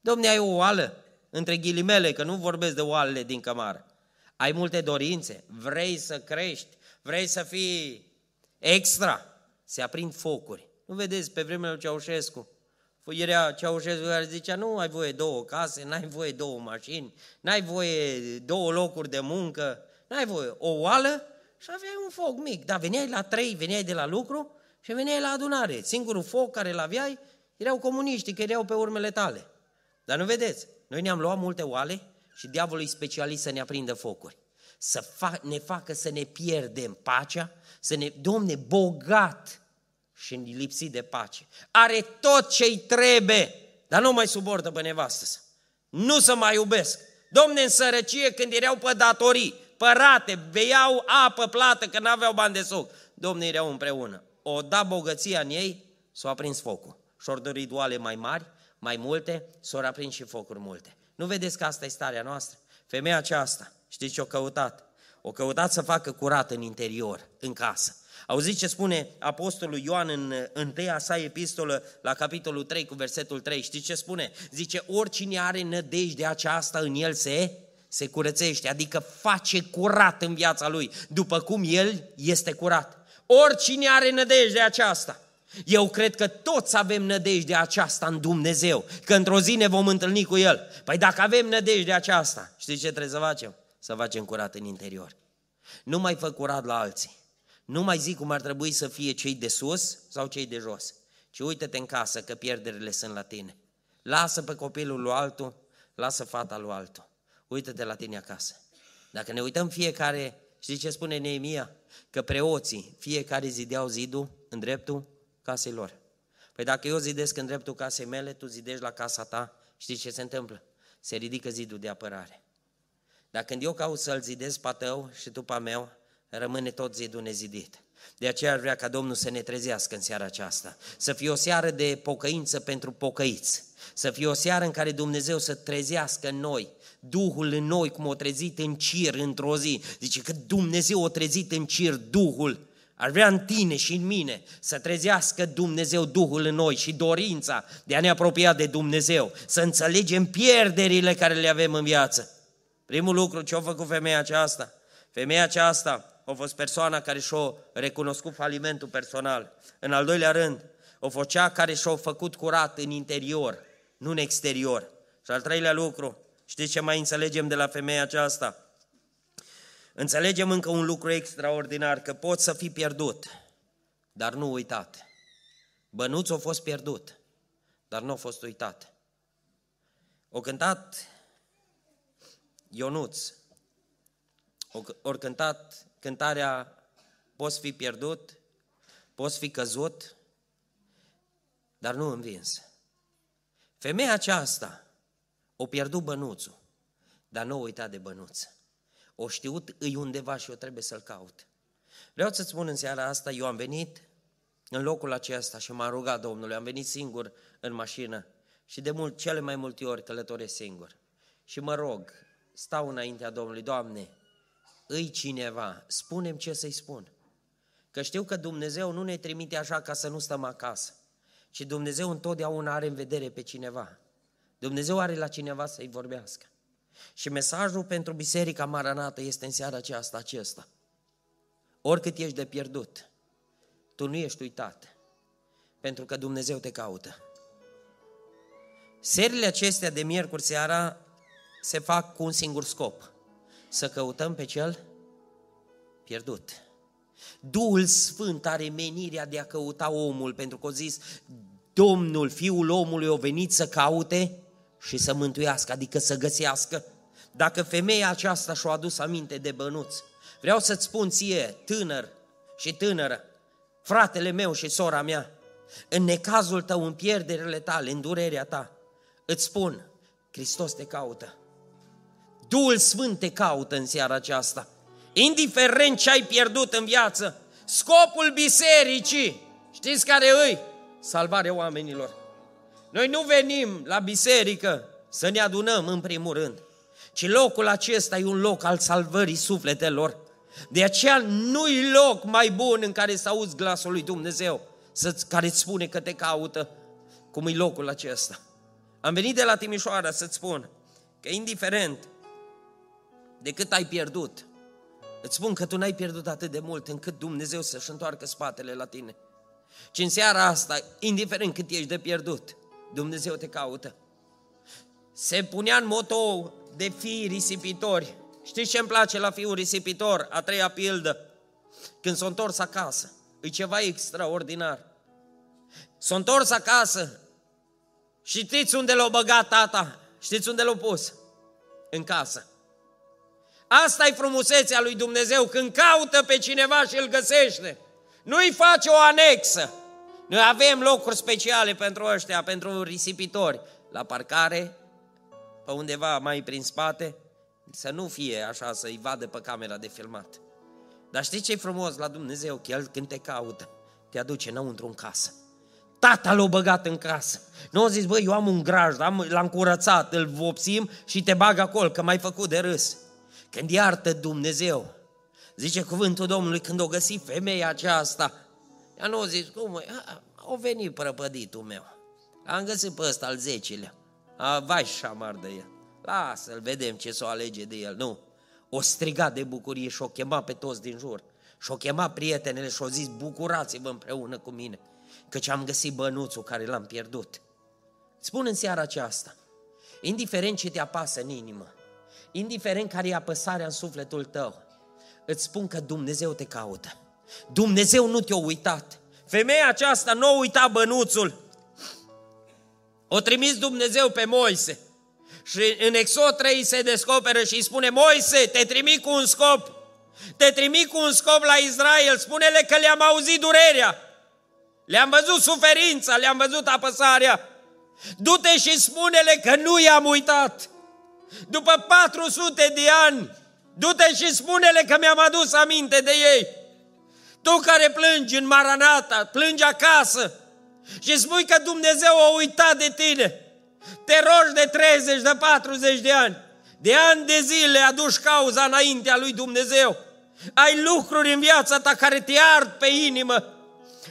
Domne, ai o oală, între ghilimele, că nu vorbesc de oalele din cămară. Ai multe dorințe, vrei să crești, vrei să fii extra, se aprind focuri. Nu vedeți pe vremea lui Ceaușescu? Era Ceaușescu care zicea, nu ai voie două case, n-ai voie două mașini, n-ai voie două locuri de muncă, n-ai voie o oală și aveai un foc mic. Dar veneai la trei, veneai de la lucru și veneai la adunare. Singurul foc care îl aveai erau comuniștii, că erau pe urmele tale. Dar nu vedeți, noi ne-am luat multe oale și diavolul e specialist să ne aprindă focuri. Să fa- ne facă să ne pierdem pacea, să ne, Domne, bogat și lipsit de pace. Are tot ce-i trebuie, dar nu mai suportă pe nevastă Nu să mai iubesc. Domne, în sărăcie, când erau pe datorii, părate, beiau apă plată, că n-aveau bani de suc. Domne, erau împreună. O da bogăția în ei, s-o aprins focul. Și-or dorit duale mai mari, mai multe, s-au aprins și focuri multe. Nu vedeți că asta e starea noastră? Femeia aceasta, știți ce o căutat? O căutat să facă curat în interior, în casă. Auziți ce spune Apostolul Ioan în întâia sa epistolă la capitolul 3 cu versetul 3? Știți ce spune? Zice, oricine are nădejde aceasta în el se, se curățește, adică face curat în viața lui, după cum el este curat. Oricine are nădejde aceasta. Eu cred că toți avem nădejde aceasta în Dumnezeu, că într-o zi ne vom întâlni cu El. Păi dacă avem nădejde aceasta, știți ce trebuie să facem? Să facem curat în interior. Nu mai fă curat la alții. Nu mai zic cum ar trebui să fie cei de sus sau cei de jos, ci uite-te în casă că pierderile sunt la tine. Lasă pe copilul lui altul, lasă fata lui altul. Uită-te la tine acasă. Dacă ne uităm fiecare, știți ce spune Neemia? Că preoții fiecare zideau zidul în dreptul casei lor. Păi dacă eu zidesc în dreptul casei mele, tu zidești la casa ta, știi ce se întâmplă? Se ridică zidul de apărare. Dar când eu caut să-l zidesc pe tău și tu pe meu, rămâne tot zidul nezidit. De aceea ar vrea ca Domnul să ne trezească în seara aceasta. Să fie o seară de pocăință pentru pocăiți. Să fie o seară în care Dumnezeu să trezească în noi Duhul în noi, cum o trezit în cir într-o zi. Zice că Dumnezeu o trezit în cir Duhul. Ar vrea în tine și în mine să trezească Dumnezeu Duhul în noi și dorința de a ne apropia de Dumnezeu, să înțelegem pierderile care le avem în viață. Primul lucru, ce a făcut femeia aceasta? Femeia aceasta a fost persoana care și-a recunoscut falimentul personal. În al doilea rând, o fost cea care și-a făcut curat în interior, nu în exterior. Și al treilea lucru, știți ce mai înțelegem de la femeia aceasta? Înțelegem încă un lucru extraordinar, că poți să fii pierdut, dar nu uitat. Bănuț a fost pierdut, dar nu a fost uitat. O cântat Ionuț, ori cântat cântarea Poți fi pierdut, poți fi căzut, dar nu învins. Femeia aceasta o pierdut bănuțul, dar nu o uita de bănuț. O știut îi undeva și eu trebuie să-l caut. Vreau să-ți spun în seara asta, eu am venit în locul acesta și m-am rugat Domnului, am venit singur în mașină și de mult, cele mai multe ori călătoresc singur. Și mă rog, stau înaintea Domnului, Doamne, îi cineva, spunem ce să-i spun. Că știu că Dumnezeu nu ne trimite așa ca să nu stăm acasă, ci Dumnezeu întotdeauna are în vedere pe cineva. Dumnezeu are la cineva să-i vorbească. Și mesajul pentru Biserica Maranată este în seara aceasta acesta. Oricât ești de pierdut, tu nu ești uitat, pentru că Dumnezeu te caută. Serile acestea de miercuri seara se fac cu un singur scop, să căutăm pe cel pierdut. Duhul Sfânt are menirea de a căuta omul, pentru că a zis, Domnul, Fiul omului, a venit să caute și să mântuiască, adică să găsească. Dacă femeia aceasta și-a adus aminte de bănuț, vreau să-ți spun ție, tânăr și tânără, fratele meu și sora mea, în necazul tău, în pierderile tale, în durerea ta, îți spun, Hristos te caută. Duhul Sfânt te caută în seara aceasta. Indiferent ce ai pierdut în viață, scopul bisericii, știți care îi? Salvarea oamenilor. Noi nu venim la biserică să ne adunăm în primul rând, ci locul acesta e un loc al salvării sufletelor. De aceea nu-i loc mai bun în care să auzi glasul lui Dumnezeu, care îți spune că te caută, cum e locul acesta. Am venit de la Timișoara să-ți spun că indiferent de cât ai pierdut. Îți spun că tu n-ai pierdut atât de mult încât Dumnezeu să-și întoarcă spatele la tine. Și în seara asta, indiferent cât ești de pierdut, Dumnezeu te caută. Se punea în moto de fii risipitori. Știți ce îmi place la fiul risipitor? A treia pildă. Când s-a întors acasă. E ceva extraordinar. S-a întors acasă și știți unde l-a băgat tata? Știți unde l-a pus? În casă. Asta e frumusețea lui Dumnezeu, când caută pe cineva și îl găsește. Nu-i face o anexă. Noi avem locuri speciale pentru ăștia, pentru risipitori. La parcare, pe undeva mai prin spate, să nu fie așa, să-i vadă pe camera de filmat. Dar știi ce e frumos la Dumnezeu? Că El când te caută, te aduce înăuntru în casă. Tata l-a băgat în casă. Nu a zis, băi, eu am un graj, l-am curățat, îl vopsim și te bag acolo, că m-ai făcut de râs. Când iartă Dumnezeu, zice cuvântul Domnului, când o găsi femeia aceasta, ea nu a zis, cum, a venit prăpăditul meu. Am găsit pe ăsta al zecilea. A, vai șamar de el. Lasă-l, vedem ce să o alege de el. Nu. O striga de bucurie și o chema pe toți din jur. Și o chema prietenele și o zis, bucurați-vă împreună cu mine, căci am găsit bănuțul care l-am pierdut. Spun în seara aceasta, indiferent ce te apasă în inimă, indiferent care e apăsarea în sufletul tău, îți spun că Dumnezeu te caută. Dumnezeu nu te-a uitat. Femeia aceasta nu a uitat bănuțul. O trimis Dumnezeu pe Moise. Și în Exod 3 se descoperă și îi spune, Moise, te trimit cu un scop. Te trimit cu un scop la Israel. Spune-le că le-am auzit durerea. Le-am văzut suferința, le-am văzut apăsarea. Du-te și spune-le că nu i-am uitat. După 400 de ani, du-te și spune-le că mi-am adus aminte de ei. Tu care plângi în Maranata, plângi acasă și spui că Dumnezeu a uitat de tine. Te rogi de 30, de 40 de ani. De ani de zile aduci cauza înaintea lui Dumnezeu. Ai lucruri în viața ta care te ard pe inimă.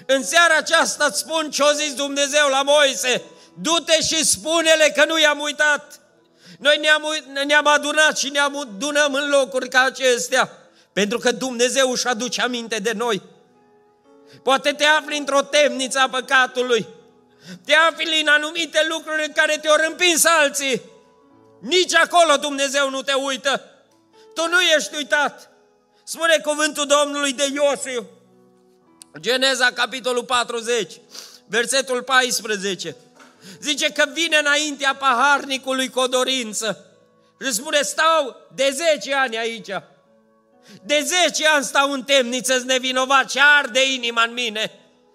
În seara aceasta îți spun ce a zis Dumnezeu la Moise. Du-te și spune-le că nu i-am uitat. Noi ne-am, ne-am adunat și ne adunăm în locuri ca acestea, pentru că Dumnezeu își aduce aminte de noi. Poate te afli într-o temniță a păcatului, te afli în anumite lucruri în care te-au împins alții. Nici acolo Dumnezeu nu te uită. Tu nu ești uitat. Spune cuvântul Domnului de Iosif. Geneza, capitolul 40, versetul 14. Zice că vine înaintea paharnicului cu o dorință. Și spune, stau de 10 ani aici. De 10 ani stau în temniță nevinovat și arde inima în mine.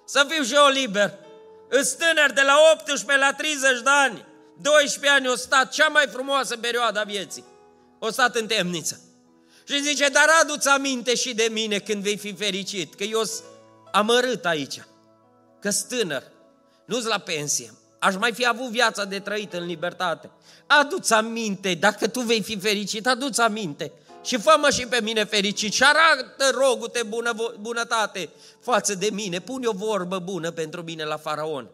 Să fiu și eu liber. Îți tânăr de la 18 la 30 de ani. 12 ani o stat, cea mai frumoasă perioadă a vieții. O stat în temniță. Și zice, dar adu-ți aminte și de mine când vei fi fericit, că eu amărât aici, că tânăr, nu-s la pensie, aș mai fi avut viața de trăit în libertate. Adu-ți aminte, dacă tu vei fi fericit, adu-ți aminte și fă-mă și pe mine fericit și arată rogute bună, bunătate față de mine, pune o vorbă bună pentru mine la faraon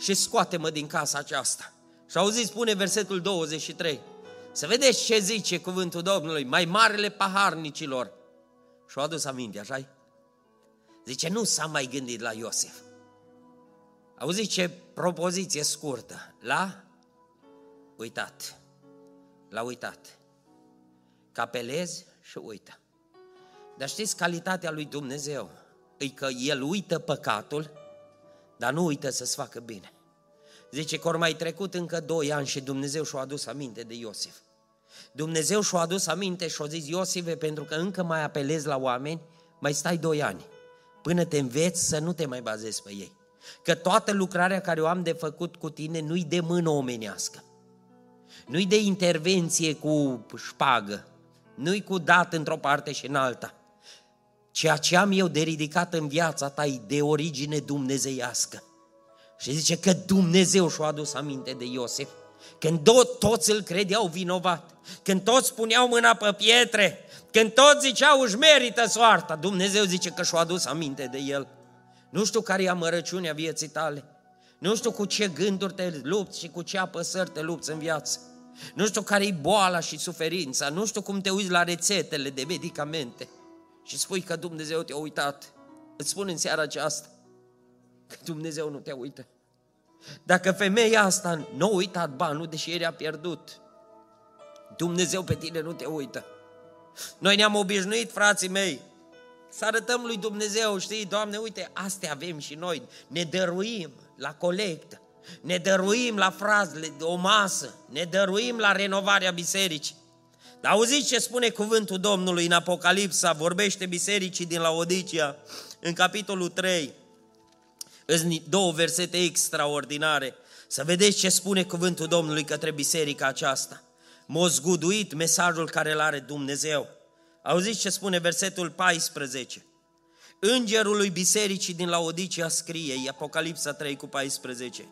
și scoate-mă din casa aceasta. Și auziți, spune versetul 23, să vedeți ce zice cuvântul Domnului, mai marele paharnicilor. Și-o adus aminte, așa Zice, nu s-a mai gândit la Iosef. Auziți ce propoziție scurtă. La uitat. L-a uitat. Capelezi și uită. Dar știți calitatea lui Dumnezeu? E că El uită păcatul, dar nu uită să-ți facă bine. Zice că ori mai trecut încă doi ani și Dumnezeu și-a adus aminte de Iosif. Dumnezeu și-a adus aminte și-a zis, Iosife, pentru că încă mai apelezi la oameni, mai stai doi ani, până te înveți să nu te mai bazezi pe ei. Că toată lucrarea care o am de făcut cu tine nu-i de mână omenească. Nu-i de intervenție cu șpagă. Nu-i cu dat într-o parte și în alta. Ceea ce am eu de ridicat în viața ta e de origine dumnezeiască. Și zice că Dumnezeu și-a adus aminte de Iosef. Când toți îl credeau vinovat, când toți puneau mâna pe pietre, când toți ziceau își merită soarta, Dumnezeu zice că și-a adus aminte de el. Nu știu care e amărăciunea vieții tale. Nu știu cu ce gânduri te lupți și cu ce apăsări te lupți în viață. Nu știu care e boala și suferința, nu știu cum te uiți la rețetele de medicamente și spui că Dumnezeu te-a uitat. Îți spun în seara aceasta că Dumnezeu nu te uită. Dacă femeia asta nu a uitat banul, deși el a pierdut, Dumnezeu pe tine nu te uită. Noi ne-am obișnuit, frații mei, să arătăm lui Dumnezeu, știi, Doamne, uite, astea avem și noi, ne dăruim la colectă, ne dăruim la frazele de o masă, ne dăruim la renovarea bisericii. Dar auziți ce spune cuvântul Domnului în Apocalipsa, vorbește bisericii din Laodicea, în capitolul 3, în două versete extraordinare, să vedeți ce spune cuvântul Domnului către biserica aceasta. M-a zguduit mesajul care îl are Dumnezeu. Auziți ce spune versetul 14. Îngerul lui bisericii din Laodicea scrie, Apocalipsa 3 cu 14.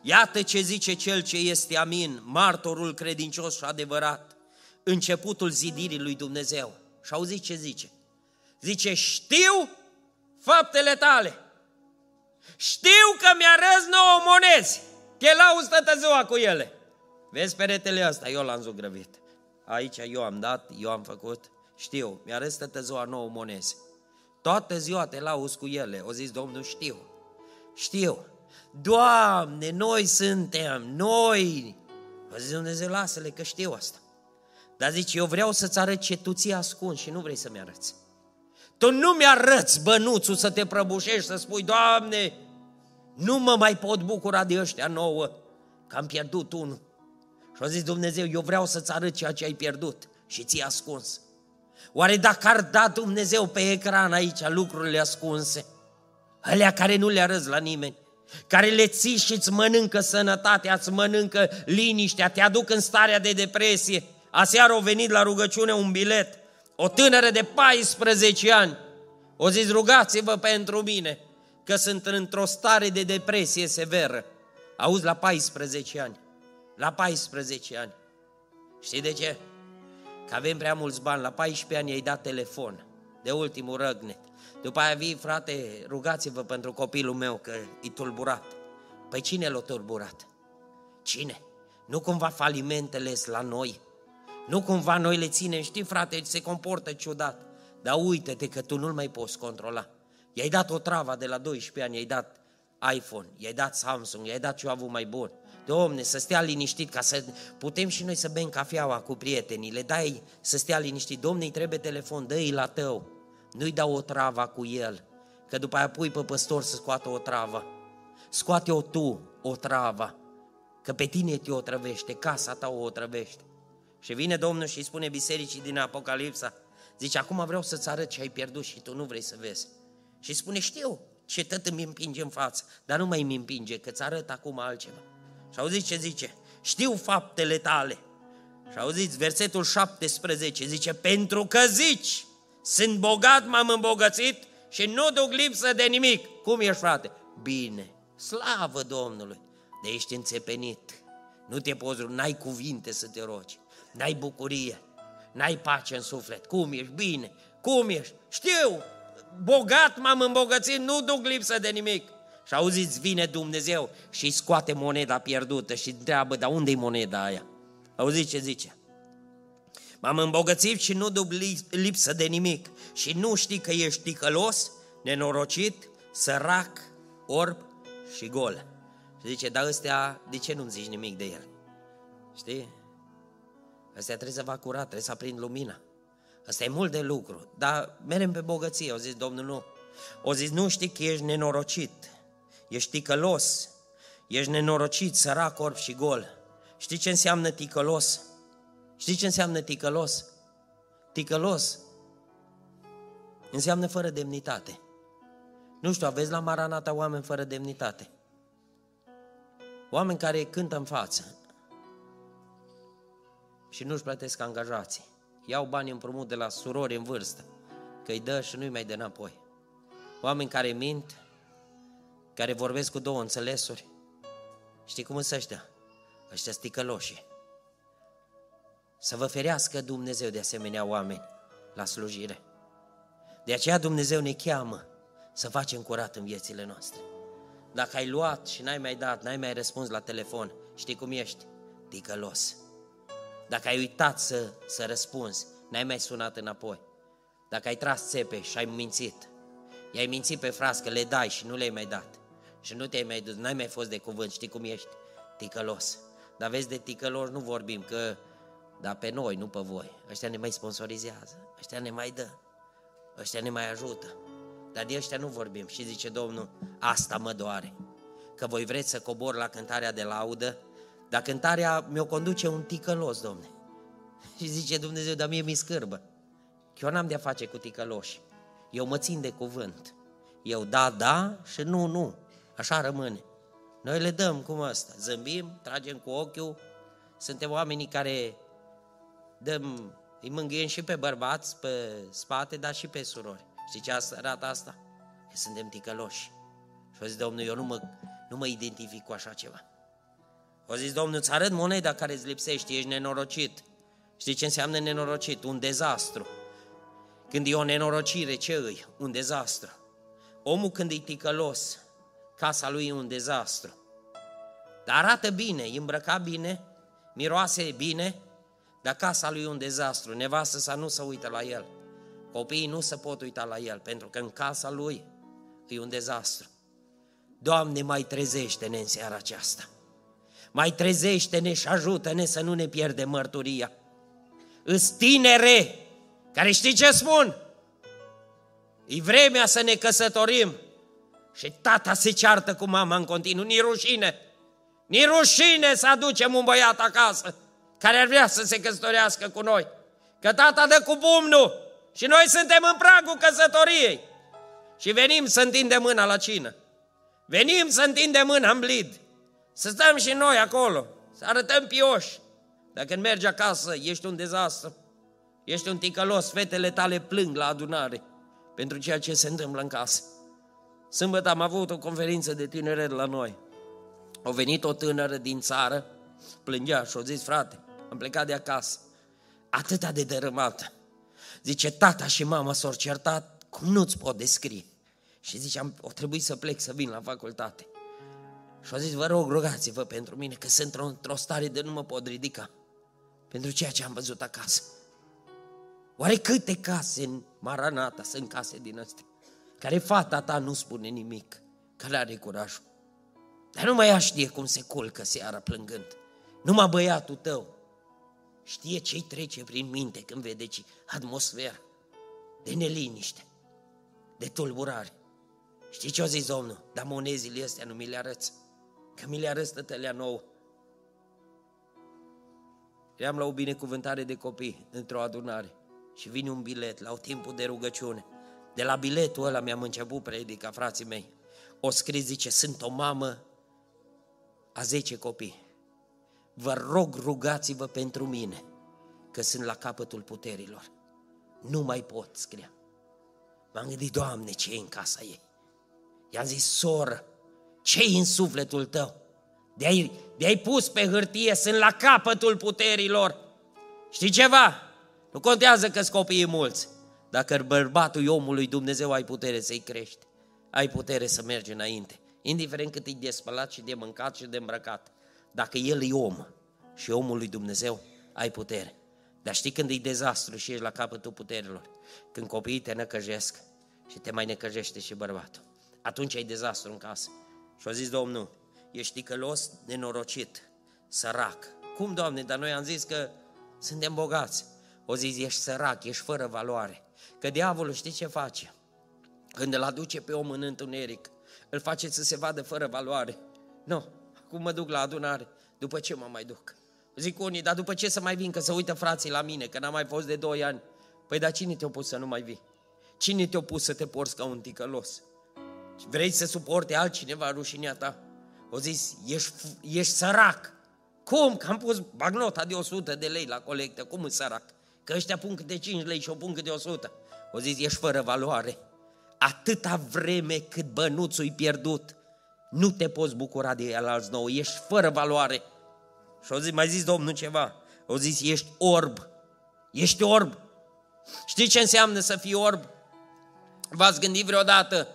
Iată ce zice cel ce este amin, martorul credincios și adevărat, începutul zidirii lui Dumnezeu. Și auziți ce zice? Zice, știu faptele tale. Știu că mi-arăți nouă monezi. Chelau stătă ziua cu ele. Vezi peretele ăsta, eu l-am zugrăvit. Aici eu am dat, eu am făcut. Știu, mi-arăți stătă ziua nouă monezi. Toată ziua te lauzi cu ele. O zis Domnul, știu. Știu. Doamne, noi suntem, noi. O zis Dumnezeu, lasă-le că știu asta. Dar zice, eu vreau să-ți arăt ce tu ți ascund și nu vrei să-mi arăți. Tu nu mi-arăți bănuțul să te prăbușești, să spui, Doamne, nu mă mai pot bucura de ăștia nouă, că am pierdut unul. Și a zis Dumnezeu, eu vreau să-ți arăt ceea ce ai pierdut și ți-ai ascuns. Oare dacă ar da Dumnezeu pe ecran aici lucrurile ascunse, alea care nu le arăți la nimeni, care le ții și îți mănâncă sănătatea, îți mănâncă liniștea, te aduc în starea de depresie. Aseară au venit la rugăciune un bilet, o tânără de 14 ani. O zis, rugați-vă pentru mine, că sunt într-o stare de depresie severă. Auzi, la 14 ani. La 14 ani. Știi de ce? Că avem prea mulți bani. La 14 ani ai dat telefon, de ultimul răgnet. După aia vii, frate, rugați-vă pentru copilul meu că e tulburat. Păi cine l-a tulburat? Cine? Nu cumva falimentele la noi? Nu cumva noi le ținem? Știi, frate, se comportă ciudat. Dar uite-te că tu nu-l mai poți controla. I-ai dat o travă de la 12 ani, i-ai dat iPhone, i-ai dat Samsung, i-ai dat ce avut mai bun. Domne, să stea liniștit ca să putem și noi să bem cafeaua cu prietenii, le dai să stea liniștit. Domne, îi trebuie telefon, dă-i la tău, nu-i dau o travă cu el, că după aia pui pe păstor să scoată o travă. Scoate-o tu, o travă, că pe tine te o trăvește, casa ta o trăvește. Și vine Domnul și îi spune bisericii din Apocalipsa, zice, acum vreau să-ți arăt ce ai pierdut și tu nu vrei să vezi. Și spune, știu ce tot îmi împinge în față, dar nu mai îmi împinge, că ți arăt acum altceva. Și auziți ce zice? Știu faptele tale. Și auziți, versetul 17 zice, pentru că zici, sunt bogat, m-am îmbogățit și nu duc lipsă de nimic. Cum ești, frate? Bine, slavă Domnului, de ești înțepenit. Nu te poți, n-ai cuvinte să te rogi, n-ai bucurie, n-ai pace în suflet. Cum ești? Bine. Cum ești? Știu, bogat m-am îmbogățit, nu duc lipsă de nimic. Și auziți, vine Dumnezeu și îi scoate moneda pierdută și întreabă, dar unde-i moneda aia? Auziți ce zice? M-am îmbogățit și nu duc lipsă de nimic. Și nu știi că ești ticălos, nenorocit, sărac, orb și gol. Și zice, dar ăstea, de ce nu-mi zici nimic de el? Știi? Ăstea trebuie să fac curat, trebuie să aprind lumina. Asta e mult de lucru, dar merem pe bogăție. Au zis, Domnul, nu. O zis, nu știi că ești nenorocit, ești ticălos, ești nenorocit, sărac, orb și gol. Știi ce înseamnă ticălos? Știi ce înseamnă ticălos? Ticălos înseamnă fără demnitate. Nu știu, aveți la Maranata oameni fără demnitate. Oameni care cântă în față și nu-și plătesc angajații. Iau bani împrumut de la surori în vârstă, că îi dă și nu-i mai dă înapoi. Oameni care mint, care vorbesc cu două înțelesuri. Știi cum sunt ăștia? Ăștia sticăloși. Să vă ferească Dumnezeu de asemenea oameni la slujire. De aceea Dumnezeu ne cheamă să facem curat în viețile noastre. Dacă ai luat și n-ai mai dat, n-ai mai răspuns la telefon, știi cum ești? Ticălos. Dacă ai uitat să, să răspunzi, n-ai mai sunat înapoi. Dacă ai tras țepe și ai mințit, i-ai mințit pe frască, le dai și nu le-ai mai dat. Și nu te-ai mai dus, n-ai mai fost de cuvânt, știi cum ești? Ticălos. Dar vezi, de ticălos nu vorbim, că dar pe noi, nu pe voi. Ăștia ne mai sponsorizează, ăștia ne mai dă, ăștia ne mai ajută. Dar de ăștia nu vorbim. Și zice Domnul, asta mă doare. Că voi vreți să cobor la cântarea de laudă, dar cântarea mi-o conduce un ticălos, domne. Și zice Dumnezeu, dar mie mi scârbă. Eu n-am de-a face cu ticăloși. Eu mă țin de cuvânt. Eu da, da și nu, nu. Așa rămâne. Noi le dăm cum asta. Zâmbim, tragem cu ochiul. Suntem oamenii care dăm, îi mângâiem și pe bărbați, pe spate, dar și pe surori. Știi ce arată asta? Că suntem ticăloși. Și a zis Domnul, eu nu mă, nu mă identific cu așa ceva. A zis Domnul, îți arăt moneda care îți lipsește, ești nenorocit. Știi ce înseamnă nenorocit? Un dezastru. Când e o nenorocire, ce îi? Un dezastru. Omul când e ticălos, casa lui e un dezastru. Dar arată bine, e îmbrăcat bine, miroase bine, dar casa lui e un dezastru. Nevastă sa nu se uită la el. Copiii nu se pot uita la el, pentru că în casa lui e un dezastru. Doamne, mai trezește-ne în seara aceasta. Mai trezește-ne și ajută-ne să nu ne pierdem mărturia. Îs tinere, care știi ce spun? E vremea să ne căsătorim. Și tata se ceartă cu mama în continuu. Ni rușine. Ni rușine să aducem un băiat acasă care ar vrea să se căsătorească cu noi. Că tata dă cu bumnul și noi suntem în pragul căsătoriei. Și venim să întindem mâna la cină. Venim să întindem mâna în blid. Să stăm și noi acolo, să arătăm pioși. Dacă când mergi acasă, ești un dezastru. Ești un ticălos, fetele tale plâng la adunare pentru ceea ce se întâmplă în casă. Sâmbătă am avut o conferință de tineret la noi. A venit o tânără din țară, plângea și a zis, frate, am plecat de acasă, atâta de dărâmată. Zice, tata și mama s-au certat, cum nu-ți pot descrie. Și zice, am, o trebuie să plec să vin la facultate. Și a zis, vă rog, rugați-vă pentru mine, că sunt într-o stare de nu mă pot ridica. Pentru ceea ce am văzut acasă. Oare câte case în Maranata sunt case din astea? Care fata ta nu spune nimic, că le are curajul. Dar nu mai ea știe cum se culcă seara plângând. Numai băiatul tău știe ce-i trece prin minte când vede ce atmosfera de neliniște, de tulburare. Știi ce a zis Domnul? Dar monezile astea nu mi le arăți, că mi le arăți tătălea nouă. Eram la o binecuvântare de copii într-o adunare și vine un bilet la o timpul de rugăciune. De la biletul ăla mi-am început predica, frații mei. O scris, zice, sunt o mamă a 10 copii. Vă rog, rugați-vă pentru mine, că sunt la capătul puterilor. Nu mai pot, scria. M-am gândit, Doamne, ce e în casa ei? I-am zis, soră, ce e în sufletul tău? De-ai, de-ai pus pe hârtie, sunt la capătul puterilor. Știi ceva? Nu contează că copiii mulți. Dacă bărbatul omului Dumnezeu ai putere să-i crești. Ai putere să mergi înainte indiferent cât e de spălat și de mâncat și de îmbrăcat. Dacă el e om și omul lui Dumnezeu, ai putere. Dar știi când e dezastru și ești la capătul puterilor? Când copiii te năcăjesc și te mai năcăjește și bărbatul. Atunci ai dezastru în casă. Și a zis Domnul, ești ticălos, nenorocit, sărac. Cum, Doamne, dar noi am zis că suntem bogați. O zis, ești sărac, ești fără valoare. Că diavolul știi ce face? Când îl aduce pe om în întuneric, îl face să se vadă fără valoare. Nu, acum mă duc la adunare, după ce mă mai duc? Zic unii, dar după ce să mai vin, că să uită frații la mine, că n-am mai fost de doi ani. Păi dar cine te-a pus să nu mai vii? Cine te-a pus să te porți ca un ticălos? Vrei să suporte altcineva rușinea ta? O zis, ești, ești sărac. Cum? Că am pus bagnota de 100 de lei la colectă. Cum îți sărac? Că ăștia pun câte 5 lei și o pun câte 100. O zis, ești fără valoare atâta vreme cât bănuțul e pierdut, nu te poți bucura de el alți nou, ești fără valoare. Și au zis, mai zis Domnul ceva, au zis, ești orb, ești orb. Știți ce înseamnă să fii orb? V-ați gândit vreodată?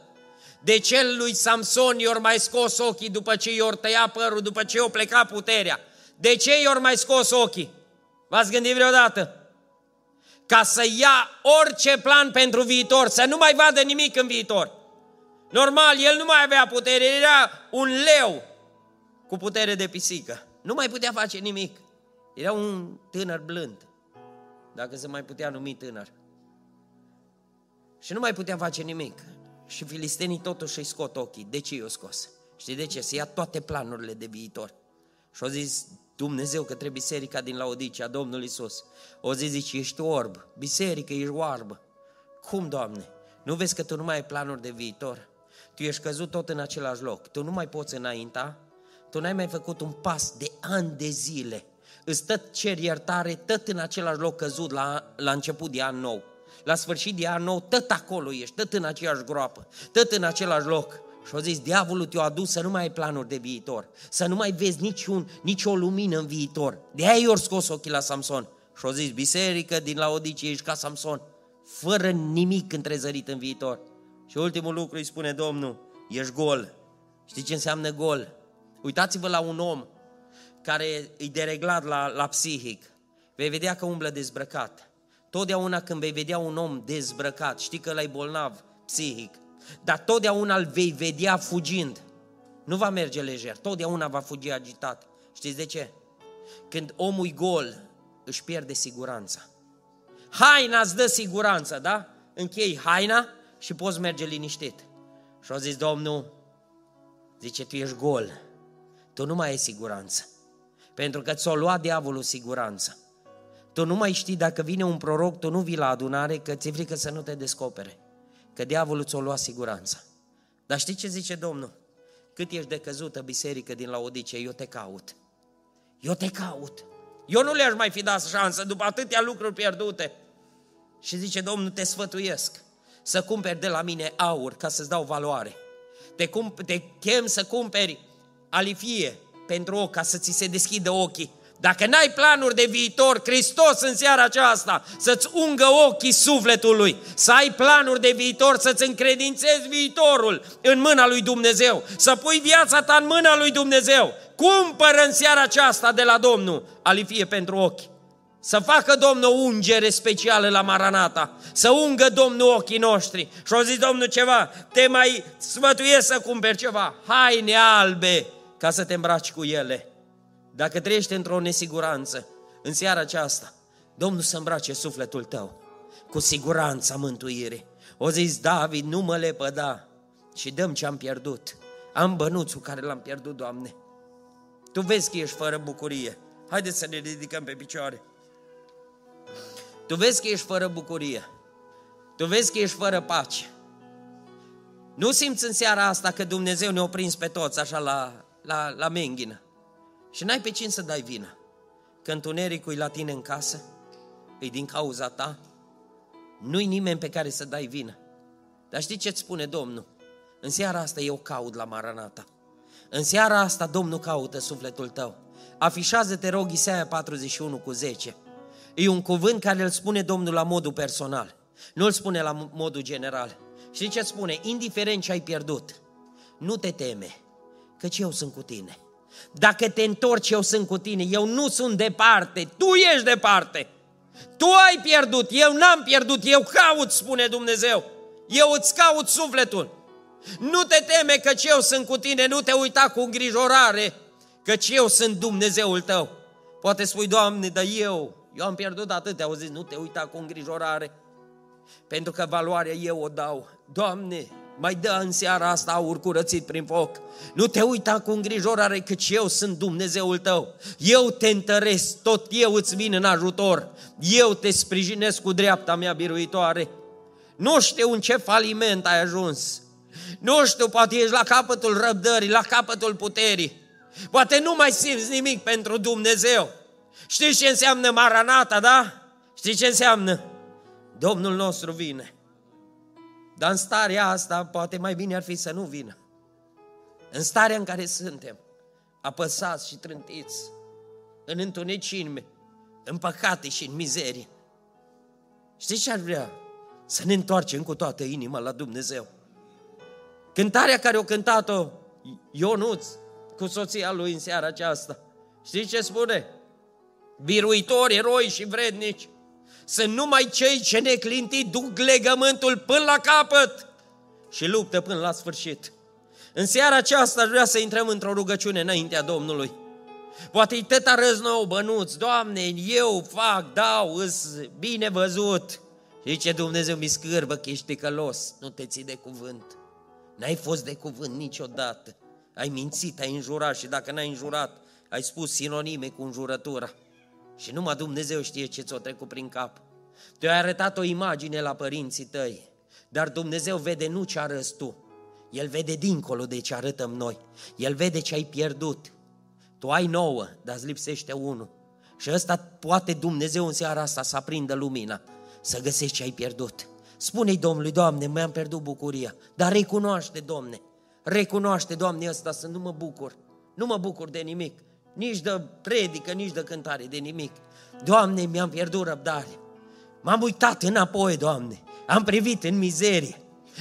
De ce lui Samson i-or mai scos ochii după ce i-or tăia părul, după ce i-o pleca puterea? De ce i-or mai scos ochii? V-ați gândit vreodată? Ca să ia orice plan pentru viitor, să nu mai vadă nimic în viitor. Normal, el nu mai avea putere, era un leu cu putere de pisică. Nu mai putea face nimic. Era un tânăr blând, dacă se mai putea numi tânăr. Și nu mai putea face nimic. Și filistenii totuși îi scot ochii. De ce i-o scos? Știi de ce? Să ia toate planurile de viitor. Și au zis Dumnezeu către biserica din Laodicea, Domnul Isus. O zis, zice, ești orb, biserică, ești oarbă. Cum, Doamne? Nu vezi că tu nu mai ai planuri de viitor? Tu ești căzut tot în același loc. Tu nu mai poți înainta. Tu n-ai mai făcut un pas de ani de zile. Îți tot cer iertare, tot în același loc căzut la, la început de an nou. La sfârșit de an nou, tot acolo ești, tot în aceeași groapă, tot în același loc. Și au zis, diavolul te-a adus să nu mai ai planuri de viitor, să nu mai vezi niciun, nici o lumină în viitor. De aia i-au scos ochii la Samson. Și au zis, biserică din Laodicea ești ca Samson, fără nimic întrezărit în viitor. Și ultimul lucru îi spune Domnul, ești gol. Știi ce înseamnă gol? Uitați-vă la un om care e dereglat la, la psihic. Vei vedea că umblă dezbrăcat. Totdeauna când vei vedea un om dezbrăcat, știi că ăla bolnav psihic, dar totdeauna îl vei vedea fugind. Nu va merge lejer, totdeauna va fugi agitat. Știți de ce? Când omul gol, își pierde siguranța. Haina îți dă siguranță, da? Închei haina și poți merge liniștit. Și au zis Domnul, zice, tu ești gol, tu nu mai ai siguranță. Pentru că ți-o luat diavolul siguranță. Tu nu mai știi dacă vine un proroc, tu nu vii la adunare, că ți-e frică să nu te descopere. Că diavolul ți-o lua siguranța. Dar știi ce zice Domnul? Cât ești de căzută biserică din Laodice, eu te caut. Eu te caut. Eu nu le-aș mai fi dat șansă după atâtea lucruri pierdute. Și zice Domnul, te sfătuiesc să cumperi de la mine aur ca să-ți dau valoare. Te, cum, te chem să cumperi alifie pentru ochi ca să ți se deschidă ochii dacă n-ai planuri de viitor, Hristos în seara aceasta să-ți ungă ochii sufletului, să ai planuri de viitor, să-ți încredințezi viitorul în mâna lui Dumnezeu, să pui viața ta în mâna lui Dumnezeu. Cumpără în seara aceasta de la Domnul alifie pentru ochi. Să facă Domnul o ungere specială la Maranata, să ungă Domnul ochii noștri. Și au zis Domnul ceva, te mai sfătuiesc să cumperi ceva, haine albe, ca să te îmbraci cu ele dacă trăiești într-o nesiguranță, în seara aceasta, Domnul să îmbrace sufletul tău cu siguranța mântuirii. O zis David, nu mă lepăda și dăm ce am pierdut. Am bănuțul care l-am pierdut, Doamne. Tu vezi că ești fără bucurie. Haideți să ne ridicăm pe picioare. Tu vezi că ești fără bucurie. Tu vezi că ești fără pace. Nu simți în seara asta că Dumnezeu ne-a prins pe toți așa la, la, la menghină. Și n-ai pe cine să dai vină. Că întunericul e la tine în casă, e din cauza ta, nu-i nimeni pe care să dai vină. Dar știi ce-ți spune Domnul? În seara asta eu caut la Maranata. În seara asta Domnul caută sufletul tău. Afișează, te rog, Isaia 41 cu 10. E un cuvânt care îl spune Domnul la modul personal. Nu îl spune la modul general. Știi ce spune? Indiferent ce ai pierdut, nu te teme, căci eu sunt cu tine. Dacă te întorci, eu sunt cu tine. Eu nu sunt departe, tu ești departe. Tu ai pierdut, eu n-am pierdut, eu caut, spune Dumnezeu. Eu îți caut sufletul. Nu te teme că eu sunt cu tine, nu te uita cu îngrijorare, căci eu sunt Dumnezeul tău. Poate spui, Doamne, dar eu, eu am pierdut atâtea, au zis, nu te uita cu îngrijorare, pentru că valoarea eu o dau. Doamne, mai dă în seara asta aur curățit prin foc. Nu te uita cu îngrijorare căci eu sunt Dumnezeul tău. Eu te întăresc, tot eu îți vin în ajutor. Eu te sprijinesc cu dreapta mea biruitoare. Nu știu în ce faliment ai ajuns. Nu știu, poate ești la capătul răbdării, la capătul puterii. Poate nu mai simți nimic pentru Dumnezeu. Știi ce înseamnă Maranata, da? Știi ce înseamnă? Domnul nostru vine. Dar în starea asta, poate mai bine ar fi să nu vină. În starea în care suntem, apăsați și trântiți, în întunecime, în păcate și în mizerie. Știți ce ar vrea? Să ne întoarcem cu toată inima la Dumnezeu. Cântarea care o cântat-o Ionuț cu soția lui în seara aceasta. Știți ce spune? Biruitori, eroi și vrednici. Sunt numai cei ce neclintit duc legământul până la capăt și luptă până la sfârșit. În seara aceasta aș vrea să intrăm într-o rugăciune înaintea Domnului. Poate-i tăta răznou, bănuț, Doamne, eu fac, dau, îs bine văzut. Zice Dumnezeu, mi scârbă că ești ticălos, nu te ții de cuvânt. N-ai fost de cuvânt niciodată. Ai mințit, ai înjurat și dacă n-ai înjurat, ai spus sinonime cu înjurătura. Și numai Dumnezeu știe ce ți-o trecut prin cap. Te-ai arătat o imagine la părinții tăi, dar Dumnezeu vede nu ce arăți tu, El vede dincolo de ce arătăm noi. El vede ce ai pierdut. Tu ai nouă, dar îți lipsește unul. Și ăsta poate Dumnezeu în seara asta să aprindă lumina, să găsești ce ai pierdut. Spune-i Domnului, Doamne, mi-am pierdut bucuria, dar recunoaște, Doamne, recunoaște, Doamne, ăsta să nu mă bucur, nu mă bucur de nimic, nici de predică, nici de cântare, de nimic. Doamne, mi-am pierdut răbdare. M-am uitat înapoi, Doamne, am privit în mizerie,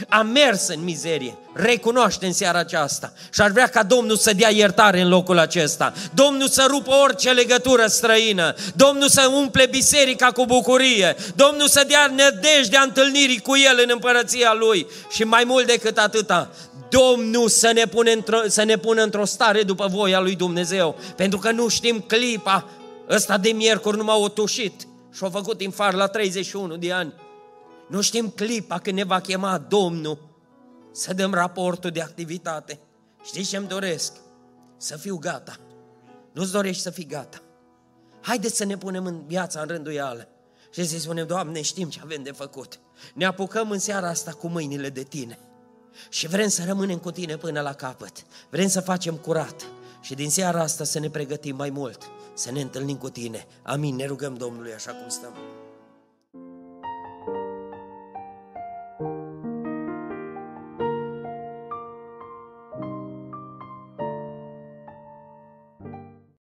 am mers în mizerie, recunoaște în seara aceasta. Și ar vrea ca Domnul să dea iertare în locul acesta, Domnul să rupă orice legătură străină, Domnul să umple biserica cu bucurie, Domnul să dea nădejdea întâlnirii cu El în împărăția Lui. Și mai mult decât atâta, Domnul să ne, pune într-o, să ne pună într-o stare după voia lui Dumnezeu, pentru că nu știm clipa, ăsta de miercuri nu m-a otușit și-a făcut infar la 31 de ani. Nu știm clipa când ne va chema Domnul să dăm raportul de activitate. Știți ce îmi doresc? Să fiu gata. Nu-ți dorești să fii gata. Haideți să ne punem în viața în rânduială și să spunem, Doamne, știm ce avem de făcut. Ne apucăm în seara asta cu mâinile de Tine și vrem să rămânem cu Tine până la capăt. Vrem să facem curat și din seara asta să ne pregătim mai mult, să ne întâlnim cu Tine. Amin, ne rugăm Domnului așa cum stăm.